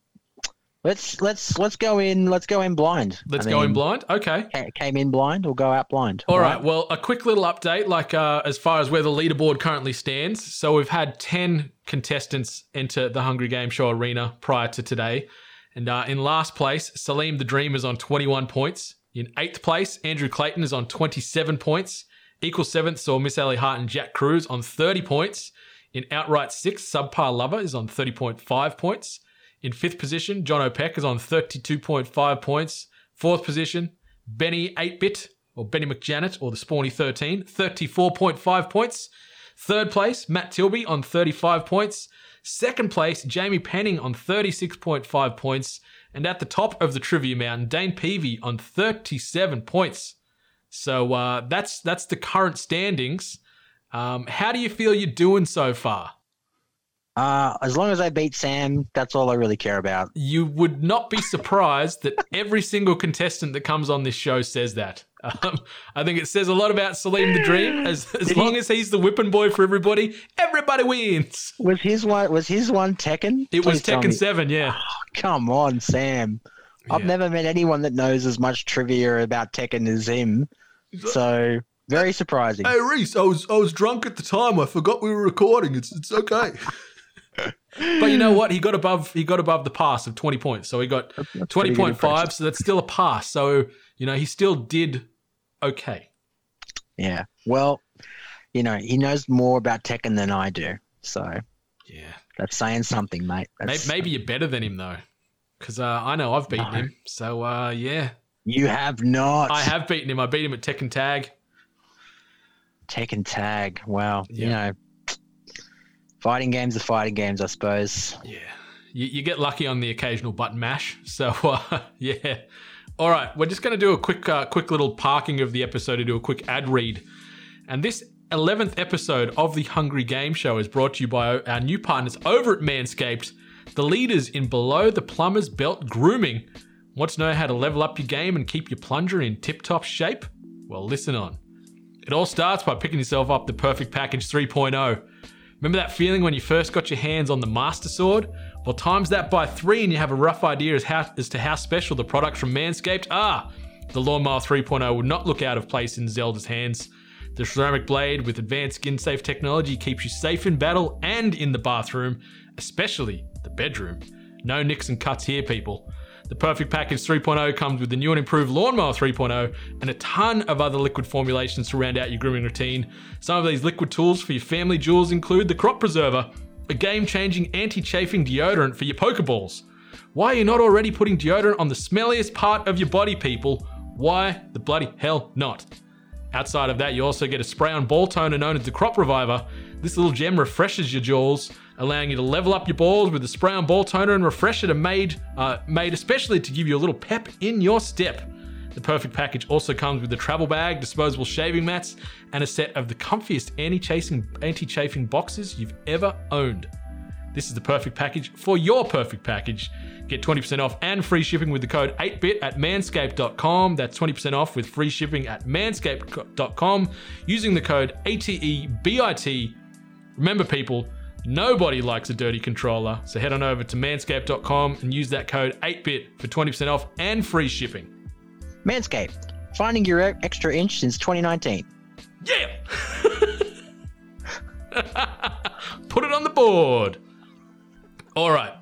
let's let's let's go in. Let's go in blind. Let's I go in blind. Okay. Came in blind, or go out blind. All right. Well, a quick little update, like uh, as far as where the leaderboard currently stands. So we've had ten contestants enter the Hungry Game Show arena prior to today, and uh, in last place, Salim the Dream is on twenty-one points. In eighth place, Andrew Clayton is on twenty-seven points. Equal seventh saw Miss Ellie Hart and Jack Cruz on thirty points. In outright sixth, Subpar Lover is on thirty point five points. In fifth position, John O'Peck is on 32.5 points. Fourth position, Benny 8-Bit, or Benny McJanet, or the Spawny 13, 34.5 points. Third place, Matt Tilby on 35 points. Second place, Jamie Penning on 36.5 points. And at the top of the trivia mountain, Dane Peavy on 37 points. So uh, that's that's the current standings. Um, how do you feel you're doing so far? Uh, as long as I beat Sam, that's all I really care about. you would not be surprised that every single contestant that comes on this show says that. Um, I think it says a lot about Salim the Dream. As as long as he's the whipping boy for everybody, everybody wins. Was his one? Was his one Tekken? It was Please tell Tekken. Seven, yeah. Come on, Sam. I've Yeah. never met anyone that knows as much trivia about Tekken as him. So Very surprising. Hey Reece, I was I was drunk at the time. I forgot we were recording. It's it's okay. but you know what? He got above he got above the pass of 20 points. So he got 20.5, so that's still a pass. So, you know, he still did okay. Yeah. Well, you know, he knows more about Tekken than I do. So Yeah. that's saying something, mate. Maybe, That's, maybe you're better than him though. Cuz uh, I know I've beaten No. him. So uh, yeah. You have not. I have beaten him. I beat him at Tekken Tag. Tekken Tag. Well, you know, fighting games are fighting games, I suppose. Yeah. You, you get lucky on the occasional button mash. So, uh, yeah. All right. We're just going to do a quick, uh, quick little parking of the episode to do a quick ad read. And this 11th episode of the Hungry Game Show is brought to you by our new partners over at Manscaped, the leaders in below the plumber's belt grooming. Want to know how to level up your game and keep your plunger in tip top shape? Well, listen on. It all starts by picking yourself up the Perfect Package 3.0. Remember that feeling when you first got your hands on the Master Sword? Well, times that by three and you have a rough idea as, how, as to how special the products from Manscaped are. The Lawnmower 3.0 would not look out of place in Zelda's hands. The ceramic blade with advanced skin safe technology keeps you safe in battle and in the bathroom, especially the bedroom. No nicks and cuts here, people. The Perfect Package 3.0 comes with the new and improved Lawnmower 3.0 and a ton of other liquid formulations to round out your grooming routine. Some of these liquid tools for your family jewels include the Crop Preserver, a game changing anti chafing deodorant for your Pokeballs. Why are you not already putting deodorant on the smelliest part of your body, people? Why the bloody hell not? Outside of that, you also get a spray on ball toner known as the Crop Reviver. This little gem refreshes your jewels, allowing you to level up your balls with the spray on ball toner and refresher to made uh, made especially to give you a little pep in your step. The perfect package also comes with a travel bag, disposable shaving mats, and a set of the comfiest anti-chasing anti-chafing boxes you've ever owned. This is the perfect package for your perfect package. Get 20% off and free shipping with the code 8bit at manscaped.com. That's 20% off with free shipping at manscaped.com using the code ATEBIT. Remember, people, nobody likes a dirty controller. So head on over to manscaped.com and use that code 8bit for 20% off and free shipping. Manscaped, finding your extra inch since 2019. Yeah! Put it on the board. All right.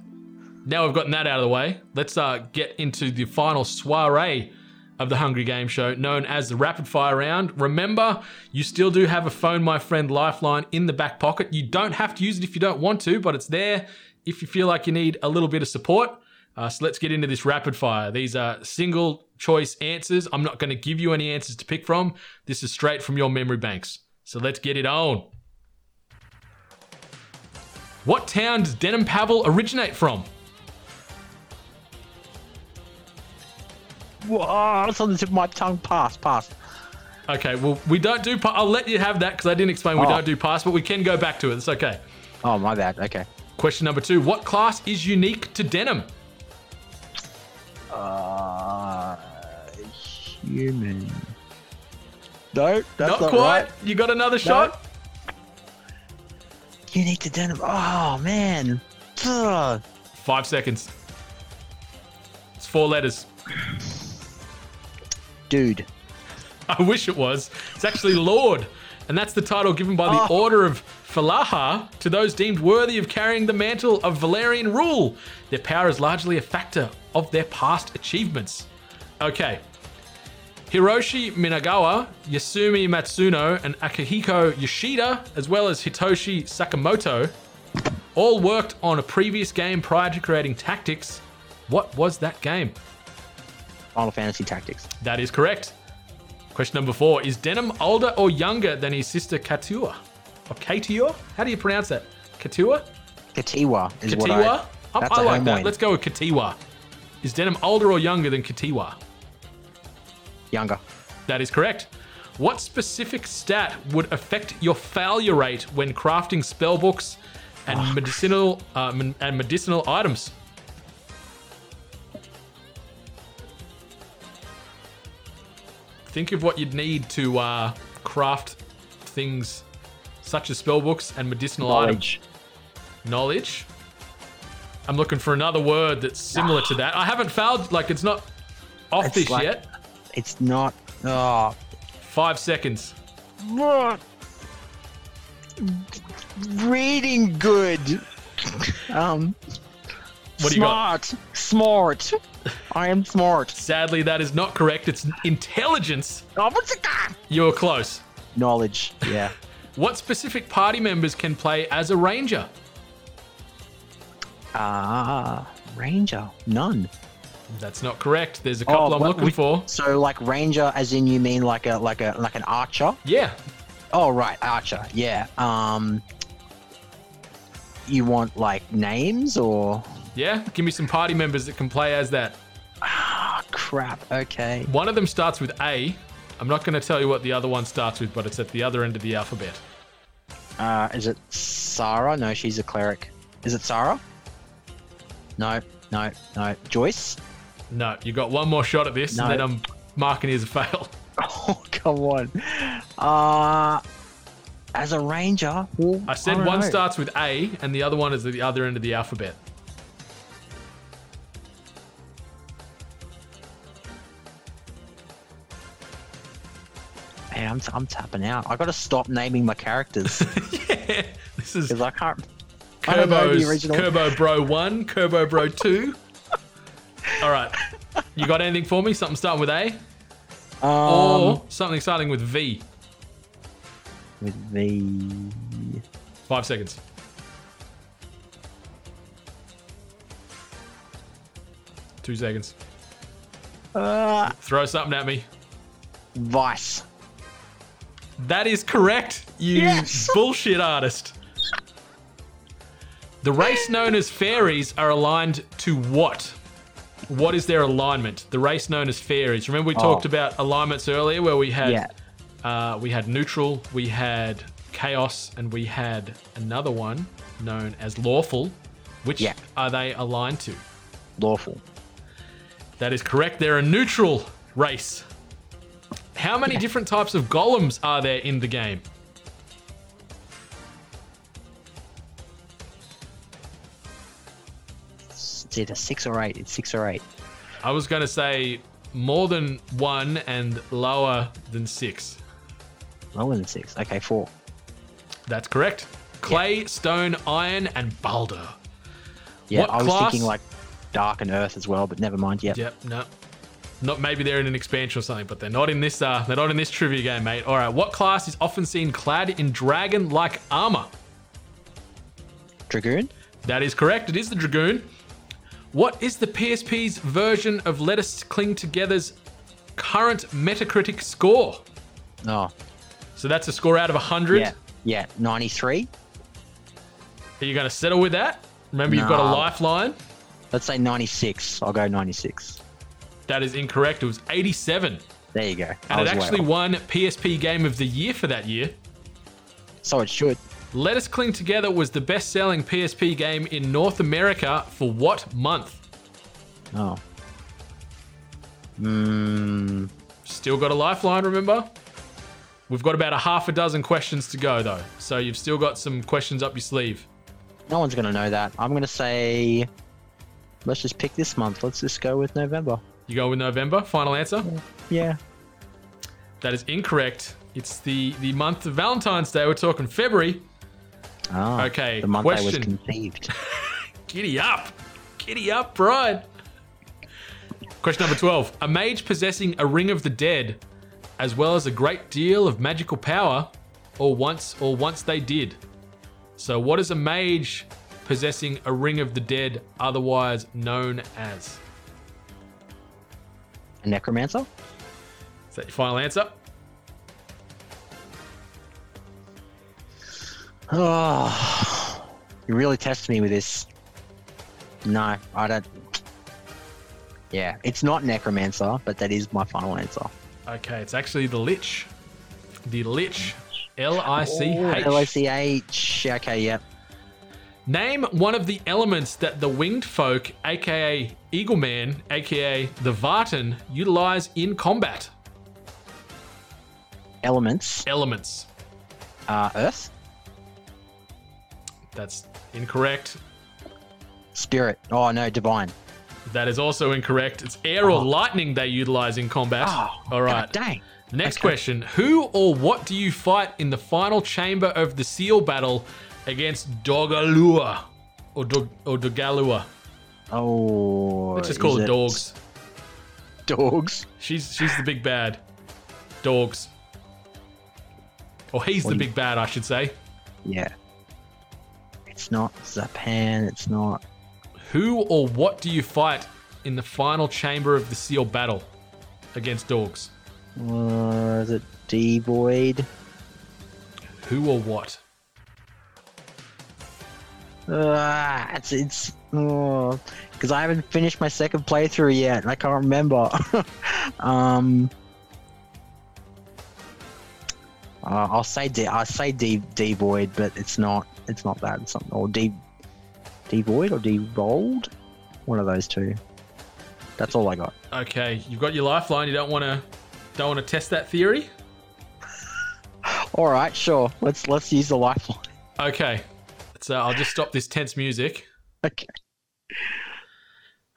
Now we've gotten that out of the way. Let's uh, get into the final soiree of the Hungry Game Show, known as the Rapid Fire Round. Remember, you still do have a Phone My Friend lifeline in the back pocket. You don't have to use it if you don't want to, but it's there if you feel like you need a little bit of support. Uh, so let's get into this rapid fire. These are single choice answers. I'm not going to give you any answers to pick from. This is straight from your memory banks. So let's get it on. What town does Denam Pavel originate from? Whoa, it's on the tip of my tongue. Pass, pass. Okay, well, we don't do. Pa- I'll let you have that because I didn't explain we Oh. don't do pass, but we can go back to it. It's okay. Oh, my bad. Okay. Question number two What class is unique to Denam? Uh, human. No, that's not, not, quite. right. You got another shot? Unique to Denam. Oh man. Ugh. Five seconds. It's four letters. Dude. I wish it was. It's actually Lord. And that's the title given by the Oh. Order of Philaha to those deemed worthy of carrying the mantle of Valerian rule. Their power is largely a factor of their past achievements. Okay. Hiroshi Minagawa, Yasumi Matsuno, and Akihiko Yoshida, as well as Hitoshi Sakamoto, all worked on a previous game prior to creating Tactics. What was that game? Final Fantasy Tactics. That is correct. Question number four Is Denam older or younger than his sister Katua? Or Katua? How do you pronounce that? Katua? Katiwa is what I. Katiwa? I, That's I a like that. Let's go with Katiwa. Is Denam older or younger than Katiwa? Younger. That is correct. What specific stat would affect your failure rate when crafting spellbooks and Oh. medicinal uh, and medicinal items? Think of what you'd need to uh, craft things such as spellbooks and medicinal Knowledge. items. Knowledge. I'm looking for another word that's similar to that. I haven't failed. Like it's not off It's this like- yet. It's not. Oh, Five seconds. Reading good. Um. What do you got? smart, smart. I am smart. Sadly, that is not correct. It's intelligence. Oh, what's it got? You're close. Knowledge. Yeah. What specific party members can play as a ranger? Ah, ranger. None. That's not correct. There's a couple I'm well, looking we- for. So, like ranger, as in you mean like a like a like an archer? Yeah. Oh, right, archer. Yeah. Um. You want like names or? Yeah. Give me some party members that can play as that. Ah, crap. Okay. One of them starts with A. I'm not going to tell you what the other one starts with, but it's at the other end of the alphabet. Uh, is it Sarah? No, she's a cleric. Is it Sarah? No, no, no. Joyce? No, you got one more shot at this, No. and then I'm marking it as a fail. Oh, come on. Uh, as a ranger? Well, I said don't one know. starts with A, and the other one is at the other end of the alphabet. Man, I'm, I'm tapping out. I got to stop naming my characters yeah, this is because I can't. I don't know the Kerbo's original. Kerbo Bro 1, Kerbo Bro 2. All right. You got anything for me? Something starting with A? Um, or something starting with V? with V. Five seconds. Two seconds. uh, Throw something at me. Vyce. That is correct, you Yes! bullshit artist. The race known as fairies are aligned to what? What is their alignment? The race known as fairies. Remember we talked about alignments earlier, where we had Yeah. uh, we had neutral, we had chaos, and we had another one known as lawful. Which Yeah. are they aligned to? Lawful. That is correct. They're a neutral race. How many different types of golems are there in the game? It's either six or eight. It's six or eight. I was going to say more than one and lower than six. Lower than six. Okay, four. That's correct. Clay, stone, iron, and boulder. Yeah, What I was class- thinking like dark and earth as well, but never mind. Yeah. Yep, no. Not maybe they're in an expansion or something, but they're not in this. Uh, they're not in this trivia game, mate. All right, what class is often seen clad in dragon-like armor? Dragoon. That is correct. It is the dragoon. What is the PSP's version of Let Us Cling Together's current Metacritic score? Oh, So that's a score out of 100. yeah, yeah. Ninety-three. Are you going to settle with that? Remember, you've got a lifeline. Let's say ninety-six. I'll go ninety-six. That is incorrect. It was 87. There you go. And it actually won PSP Game of the Year for that year. So it should. Let Us Cling Together was the best selling PSP game in North America for what month? Oh. Hmm. Still got a lifeline, remember? We've got about a half a dozen questions to go, though. So you've still got some questions up your sleeve. No one's gonna know that. I'm gonna say. Let's just pick this month. Let's just go with November. You go with November. Final answer? Yeah. That is incorrect. It's the, the month of Valentine's Day. We're talking February. Ah, Okay, The month I was question. conceived. Giddy up. Giddy up, bride. Question number 12. A mage possessing a ring of the dead, as well as a great deal of magical power, or once or once they did. So what is a mage possessing a ring of the dead, otherwise known as? A necromancer. Is that your final answer? Oh, you really test me with this. No, I don't. Yeah, it's not necromancer, but that is my final answer. Okay, it's actually the Lich. The Lich. L I C H. L I C H. Okay, yep. Name one of the elements that the winged folk, aka Eagleman, aka the Vartan, utilize in combat. Elements. Elements. Uh, Earth. That's incorrect. Spirit. Oh no, divine. That is also incorrect. It's air or oh. lightning they utilize in combat. Oh, All right. God dang. Next question: Who or what do you fight in the final chamber of the seal battle against Dorgalua or Dog or Dorgalua? Oh, Let's just call it it dogs. Dogs. She's she's the big bad. Dogs. Or he's the What you- big bad, I should say. Yeah. It's not Zapan. It's not. Who or what do you fight in the final chamber of the seal battle against dogs? Uh, is it Devoid? Who or what? Uh, it's it's because I haven't finished my second playthrough yet. and I can't remember. um, uh, I'll say D. I'll say D. Devoid, but it's not. It's not that. It's something or D. Devoid or Devold. One of those two. That's all I got. Okay, you've got your lifeline. You don't want to don't want to test that theory. All right, sure. Let's let's use the lifeline. Okay, so I'll just stop this tense music. Okay.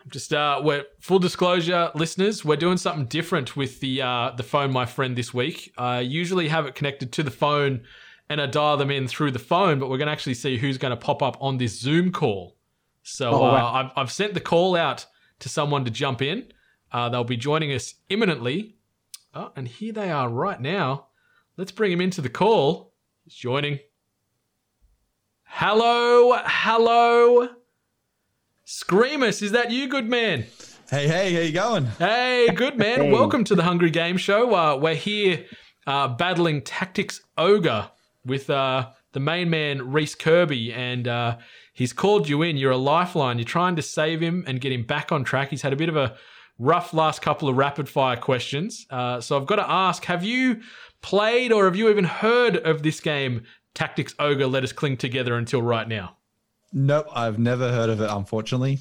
Just uh, we're full disclosure, listeners. We're doing something different with the uh, the phone, my friend, this week. I usually have it connected to the phone, and I dial them in through the phone. But we're going to actually see who's going to pop up on this Zoom call. So Oh, uh. I've I've sent the call out to someone to jump in. Uh, they'll be joining us imminently. Oh, and here they are right now. Let's bring him into the call. He's joining. Hello, hello. Screamus, is that you, good man? Hey, hey, how you going? Hey, good man. Hey. Welcome to the Hungry Game Show. Uh, we're here uh, battling Tactics Ogre with uh, the main man, Reece Kirby, and uh, he's called you in. You're a lifeline. You're trying to save him and get him back on track. He's had a bit of a rough last couple of rapid fire questions. Uh, so I've got to ask have you played or have you even heard of this game, Tactics Ogre Let Us Cling Together, until right now? Nope, I've never heard of it, unfortunately.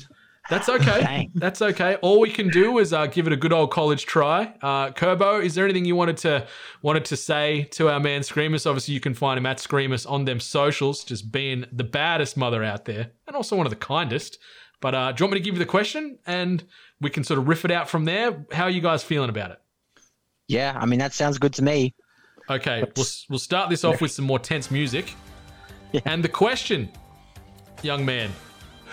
That's okay. That's okay. All we can do is uh, give it a good old college try. Uh, Kerbo, is there anything you wanted to wanted to say to our man Screamus? Obviously, you can find him at Screamus on them socials, just being the baddest mother out there, and also one of the kindest. But uh, do you want me to give you the question, and we can sort of riff it out from there? How are you guys feeling about it? Yeah, I mean that sounds good to me. Okay, we'll, we'll start this off with some more tense music. Yeah. And the question, young man,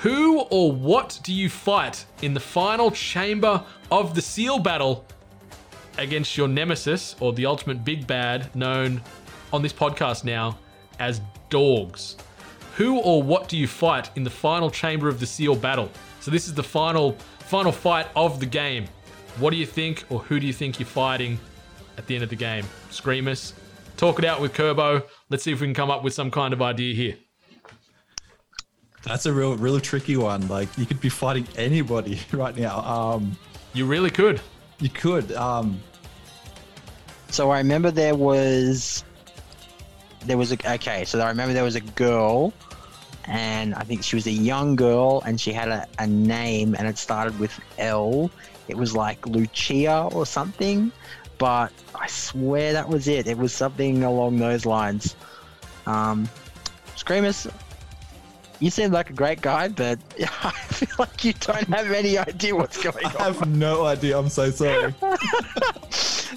who or what do you fight in the final chamber of the seal battle against your nemesis or the ultimate big bad known on this podcast now as dogs? Who or what do you fight in the final chamber of the seal battle? So this is the final final fight of the game. What do you think or who do you think you're fighting at the end of the game. Screamers, talk it out with Kerbo. Let's see if we can come up with some kind of idea here. That's a real, real tricky one. Like you could be fighting anybody right now. Um, You really could. you could. Um, So I remember there was there was a okay. So I remember there was a girl, and I think she was a young girl, and she had a, a name, and it started with L. It was like Lucia or something, but I swear that was it. It was something along those lines. Um, Screamers, you seem like a great guy, but I feel like you don't have any idea what's going on. I have no idea. I'm so sorry.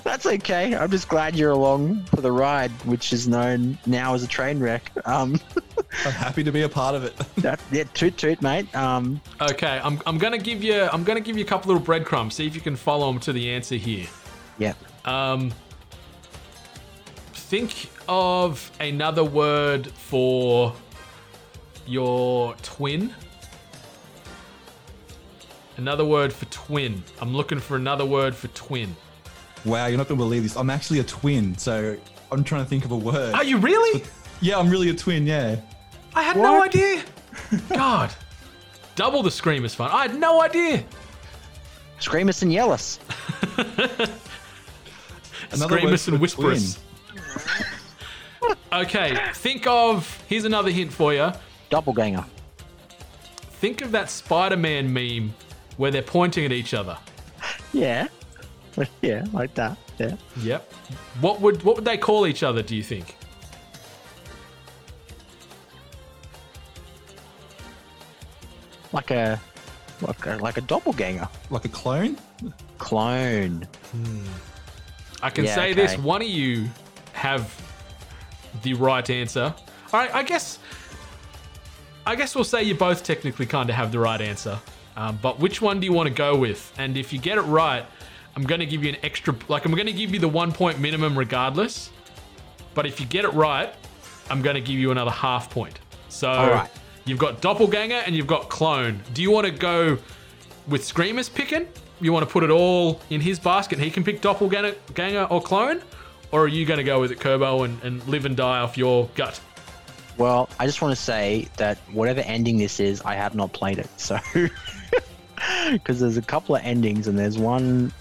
That's okay. I'm just glad you're along for the ride, which is known now as a train wreck. Um, I'm happy to be a part of it. that, yeah, toot toot, mate. Um, Okay, I'm, I'm gonna give you I'm gonna give you a couple little breadcrumbs. See if you can follow them to the answer here. yeah. Um, think of another word for your twin. Another word for twin. I'm looking for another word for twin. wow, you're not gonna believe this. I'm actually a twin, so I'm trying to think of a word. Are you really? Yeah, I'm really a twin. Yeah. I had no idea. God. Double the scream is fun. I had no idea. Screamus and Yellis. Another Screamers and whisperers. okay, think of here's another hint for you. Doppelganger. Think of that Spider-Man meme where they're pointing at each other. Yeah. Yeah, like that. Yeah. Yep. What would what would they call each other? Do you think? Like a, like a, like a doppelganger. Like a clone. Clone. I can Yeah, say this: one of you have the right answer. All right, I guess. I guess we'll say you both technically kind of have the right answer. Um, but which one do you want to go with? And if you get it right, I'm going to give you an extra. Like I'm going to give you the one point minimum regardless. But if you get it right, I'm going to give you another half point. So right. you've got doppelganger and you've got clone. Do you want to go with Screamer's picking? You want to put it all in his basket? He can pick doppelganger ganger or clone, or are you going to go with it, Kerbo, and, and live and die off your gut? Well, I just want to say that whatever ending this is, I have not played it. So, because there's a couple of endings, and there's one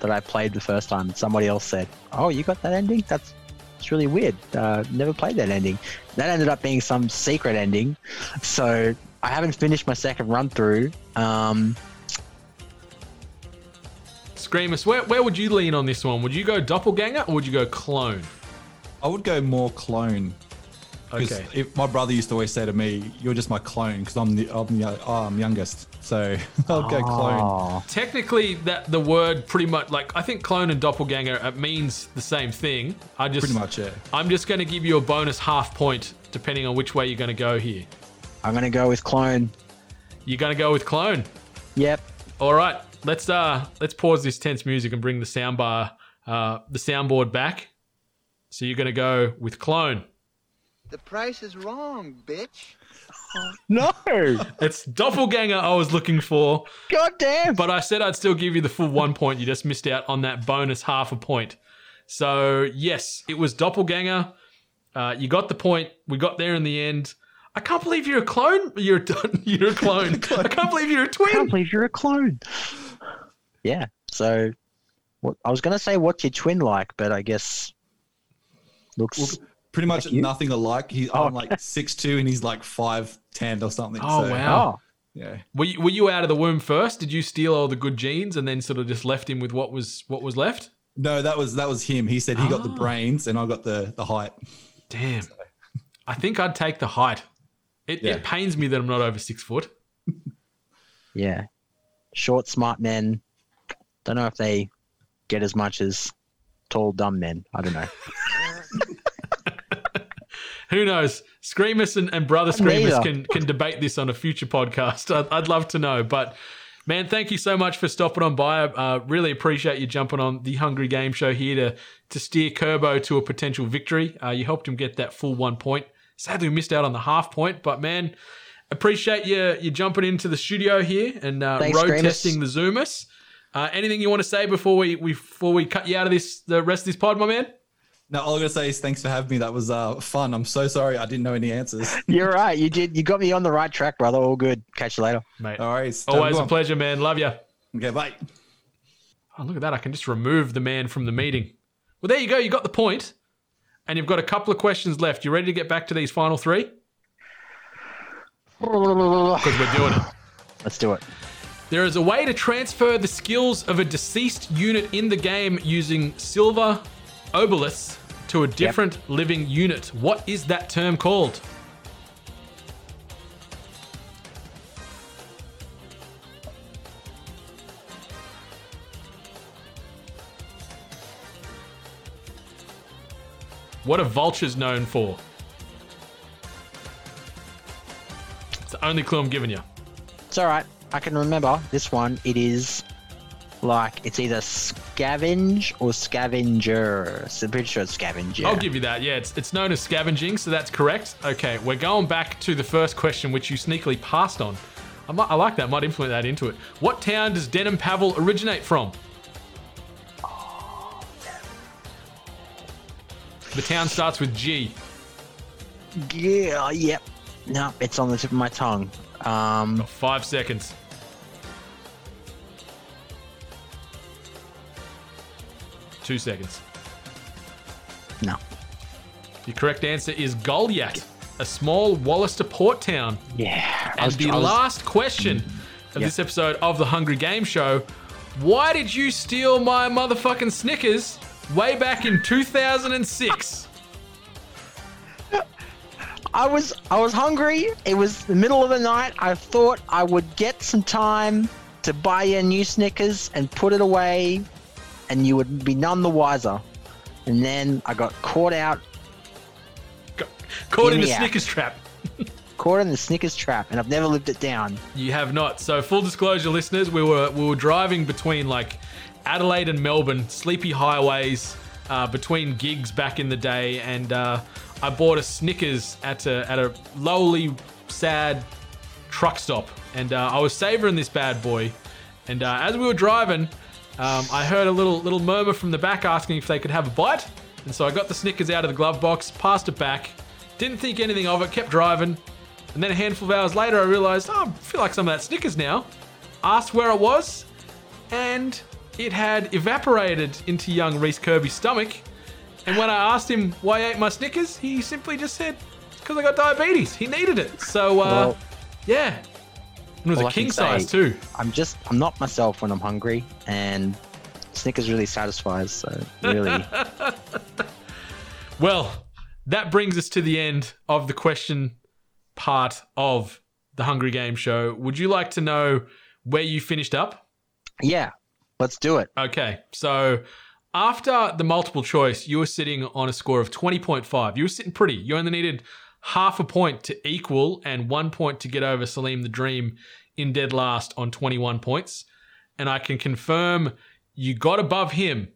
that I played the first time. and Somebody else said, "Oh, you got that ending? That's it's really weird. Uh, never played that ending." That ended up being some secret ending. So I haven't finished my second run through. Um, Screamus, where, where would you lean on this one? Would you go doppelganger or would you go clone? I would go more clone. 'Cause Okay. If my brother used to always say to me, "You're just my clone," because I'm the I'm, the, oh, I'm youngest, so I'll go clone. oh, Technically, that the word pretty much like I think clone and doppelganger it means the same thing. I just Pretty much, yeah. I'm just going to give you a bonus half point depending on which way you're going to go here. I'm gonna go with clone. You're going to go with clone. Yep. All right, let's uh let's pause this tense music and bring the soundbar uh the soundboard back. So you're going to go with clone. The price is wrong, bitch. No. It's doppelganger I was looking for, God damn. but I said I'd still give you the full one point. You just missed out on that bonus half a point. So yes, it was doppelganger. Uh, you got the point. We got there in the end. I can't believe you're a clone. You're a, you're a clone. I can't believe you're a twin. I can't believe you're a clone. Yeah. So, what I was gonna say, what's your twin like? But I guess looks. Well, pretty much Like nothing alike. He, Oh. I'm like six two, and he's like five ten or something. Oh so, wow. oh, Yeah. Were you, were you out of the womb first? Did you steal all the good genes and then sort of just left him with what was what was left? No, that was that was him. He said he got the Ah. brains, and I got the the height. Damn. I think I'd take the height. It, Yeah. it pains me that I'm not over six foot. yeah. Short, smart men. Don't know if they get as much as tall, dumb men. I don't know. Who knows? Screamers and, and brother Screamers can can debate this on a future podcast. I'd, I'd love to know. But man, thank you so much for stopping on by. Uh, really appreciate you jumping on the Hungry Game Show here to to steer Kerbo to a potential victory. Uh, you helped him get that full one point. Sadly, we missed out on the half point, but man, appreciate you you jumping into the studio here and uh, Thanks, road Screamus. testing the Zoomers. Uh, anything you want to say before we, we before we cut you out of this the rest of this pod, my man? No, all I'm gonna say is thanks for having me. That was uh, fun. I'm so sorry I didn't know any answers. You're right. You did. You got me on the right track, brother. All good. Catch you later. Mate, All right, always a pleasure, man. Love you. Okay, bye. Oh, look at that. I can just remove the man from the meeting. Well, there you go. You got the point. And you've got a couple of questions left. You ready to get back to these final three? Because we're doing it. Let's do it. There is a way to transfer the skills of a deceased unit in the game using silver obelisks to a different living unit. What is that term called? What are vultures known for? It's the only clue I'm giving you. It's all right. I can remember this one. It is like it's either scavenge or scavenger. So I'm pretty sure it's scavenger. I'll give you that. Yeah, it's, it's known as scavenging, so that's correct. Okay, we're going back to the first question, which you sneakily passed on. I, might, I like that. Might implement that into it. What town does Denam Pavel originate from? The town starts with G. Yeah. Yep. No, it's on the tip of my tongue. Um, Five seconds. Two seconds. no. The correct answer is Golyat, a small Walister port town. Yeah. And was, the was- last question of Yeah. this episode of the Hungry Game Show why did you steal my motherfucking Snickers way back in 2006? I was I was hungry. It was the middle of the night. I thought I would get some time to buy a new Snickers and put it away and you would be none the wiser. And then I got caught out, Caught in the out. Snickers trap. caught in the Snickers trap, and I've never lived it down. You have not. So full disclosure, listeners, we were we were driving between like Adelaide and Melbourne, sleepy highways uh, between gigs back in the day, and uh, I bought a Snickers at a at a lowly, sad truck stop, and uh, I was savoring this bad boy, and uh, as we were driving, um, I heard a little little murmur from the back asking if they could have a bite, and so I got the Snickers out of the glove box, passed it back, didn't think anything of it, kept driving. And then a handful of hours later, I realized, oh, I feel like some of that Snickers now. Asked where it was, and it had evaporated into young Reece Kirby's stomach. And when I asked him why he ate my Snickers, he simply just said, because I got diabetes. He needed it. So, uh, Well- yeah. It was a king size, too. I'm just, I'm not myself when I'm hungry, and Snickers really satisfies. So really, Well, that brings us to the end of the question part of the Hungry Game Show. Would you like to know where you finished up? yeah, let's do it. Okay, so after the multiple choice, you were sitting on a score of 20.5. You were sitting pretty. You only needed half a point to equal and one point to get over Salim the Dream in dead last on 21 points. And I can confirm you got above him.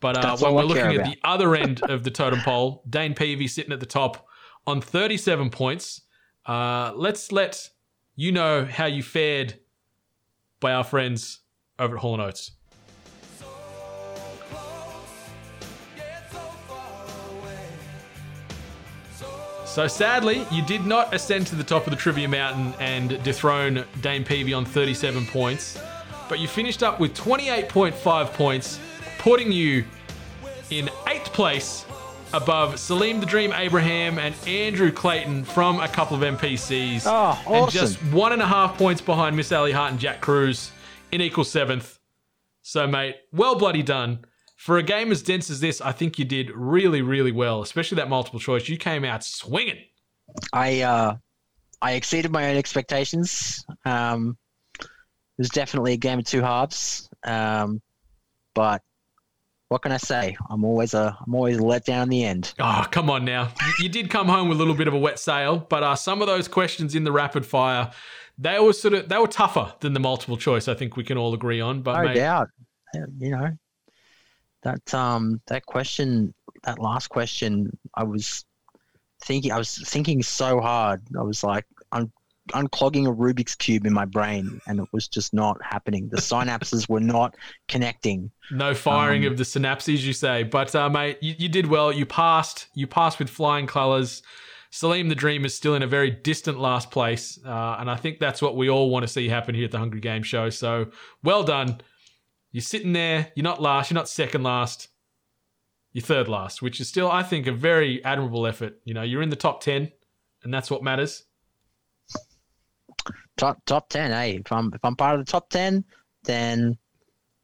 But uh, when we're looking at the other end of the totem pole, Dane Peavy sitting at the top on 37 points. Uh, let's let you know how you fared by our friends over at Hall & Oates. So sadly, you did not ascend to the top of the trivia mountain and dethrone Dane Peavy on 37 points, but you finished up with 28.5 points, putting you in eighth place above Salim the Dream Abraham and Andrew Clayton from a couple of NPCs. Oh, ah, And just one and a half points behind Miss Ali Hart and Jack Cruz in equal seventh. So, mate, well bloody done. For a game as dense as this, I think you did really, really well, especially that multiple choice. You came out swinging. I uh, I exceeded my own expectations. Um, it was definitely a game of two halves. Um, but what can I say? I'm always a I'm always let down in the end. Oh, come on now. You, did come home with a little bit of a wet sail, but uh, some of those questions in the rapid fire, they were sort of they were tougher than the multiple choice. I think we can all agree on. But no mate, doubt. You know that um that question that last question I was thinking I was thinking so hard. I was like I'm unclogging a Rubik's cube in my brain and it was just not happening. The synapses were not connecting. no firing Um, of the synapses, you say. But uh, mate, you, you did well. You passed. You passed with flying colours. Salim the Dream is still in a very distant last place, uh, and I think that's what we all want to see happen here at the Hungry Game Show. So well done. You're sitting there. You're not last. You're not second last. You're third last, which is still, I think, a very admirable effort. You know, you're in the top ten, and that's what matters. Top top ten, hey. If I'm if I'm part of the top ten, then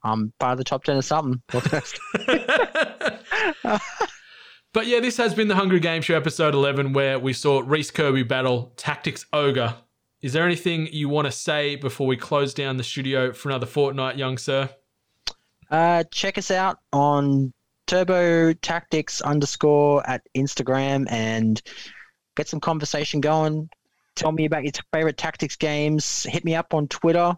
I'm part of the top ten of something. But yeah, this has been the Hungry Game Show episode 11 where we saw Reece Kirby battle Tactics Ogre. Is there anything you want to say before we close down the studio for another fortnight, young sir? Uh, check us out on Turbo Tactics underscore at Instagram and get some conversation going. Tell me about your favorite tactics games. Hit me up on Twitter,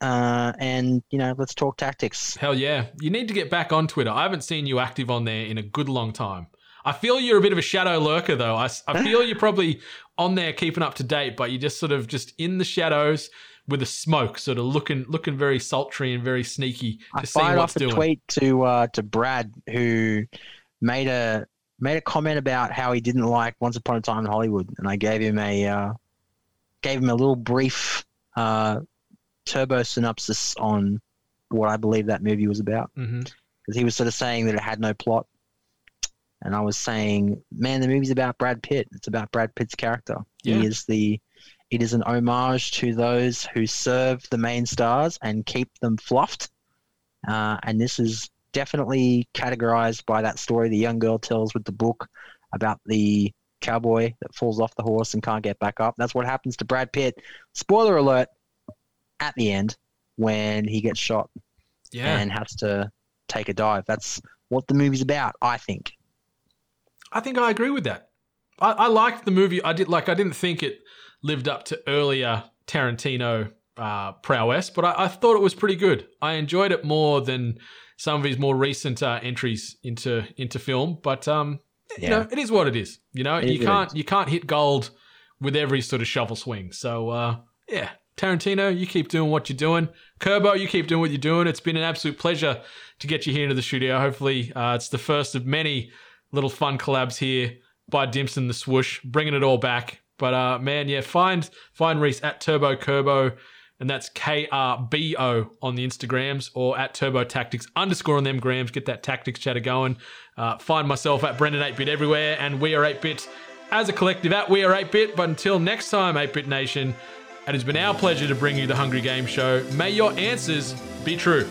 uh, and you know, let's talk tactics. Hell yeah. You need to get back on Twitter. I haven't seen you active on there in a good long time. I feel you're a bit of a shadow lurker, though. I feel you're probably on there keeping up to date, but you're just sort of just in the shadows with a smoke, sort of looking looking very sultry and very sneaky to I see fired what's off a doing. tweet to uh, to Brad who made a made a comment about how he didn't like Once Upon a Time in Hollywood, and I gave him a uh, gave him a little brief uh, turbo synopsis on what I believe that movie was about because he was sort of saying that it had no plot, and I was saying, man, the movie's about Brad Pitt. It's about Brad Pitt's character. Yeah. He is the it is an homage to those who serve the main stars and keep them fluffed. Uh, and this is definitely categorized by that story the young girl tells with the book about the cowboy that falls off the horse and can't get back up. That's what happens to Brad Pitt. Spoiler alert at the end when he gets shot Yeah. and has to take a dive. That's what the movie's about, I think. I think I agree with that. I, I liked the movie. I did like. I didn't think it lived up to earlier Tarantino uh, prowess, but I, I thought it was pretty good. I enjoyed it more than some of his more recent uh, entries into into film. But um, you know, it is what it is. You know, It you can't you can't hit gold with every sort of shovel swing. So uh, yeah, Tarantino, you keep doing what you're doing. Kerbo, you keep doing what you're doing. It's been an absolute pleasure to get you here into the studio. Hopefully, uh, it's the first of many little fun collabs here by Dimson the Swoosh, bringing it all back. But uh, man, yeah, find find Reece at Turbo Kerbo, and that's K R B O on the Instagrams or at Turbo Tactics underscore on them grams. Get that tactics chatter going. Uh, find myself at Brendan ATEBIT everywhere, and we are ATEBIT as a collective at We Are ATEBIT. But until next time, ATEBIT Nation, and it has been our pleasure to bring you the Hungry Game Show. May your answers be true.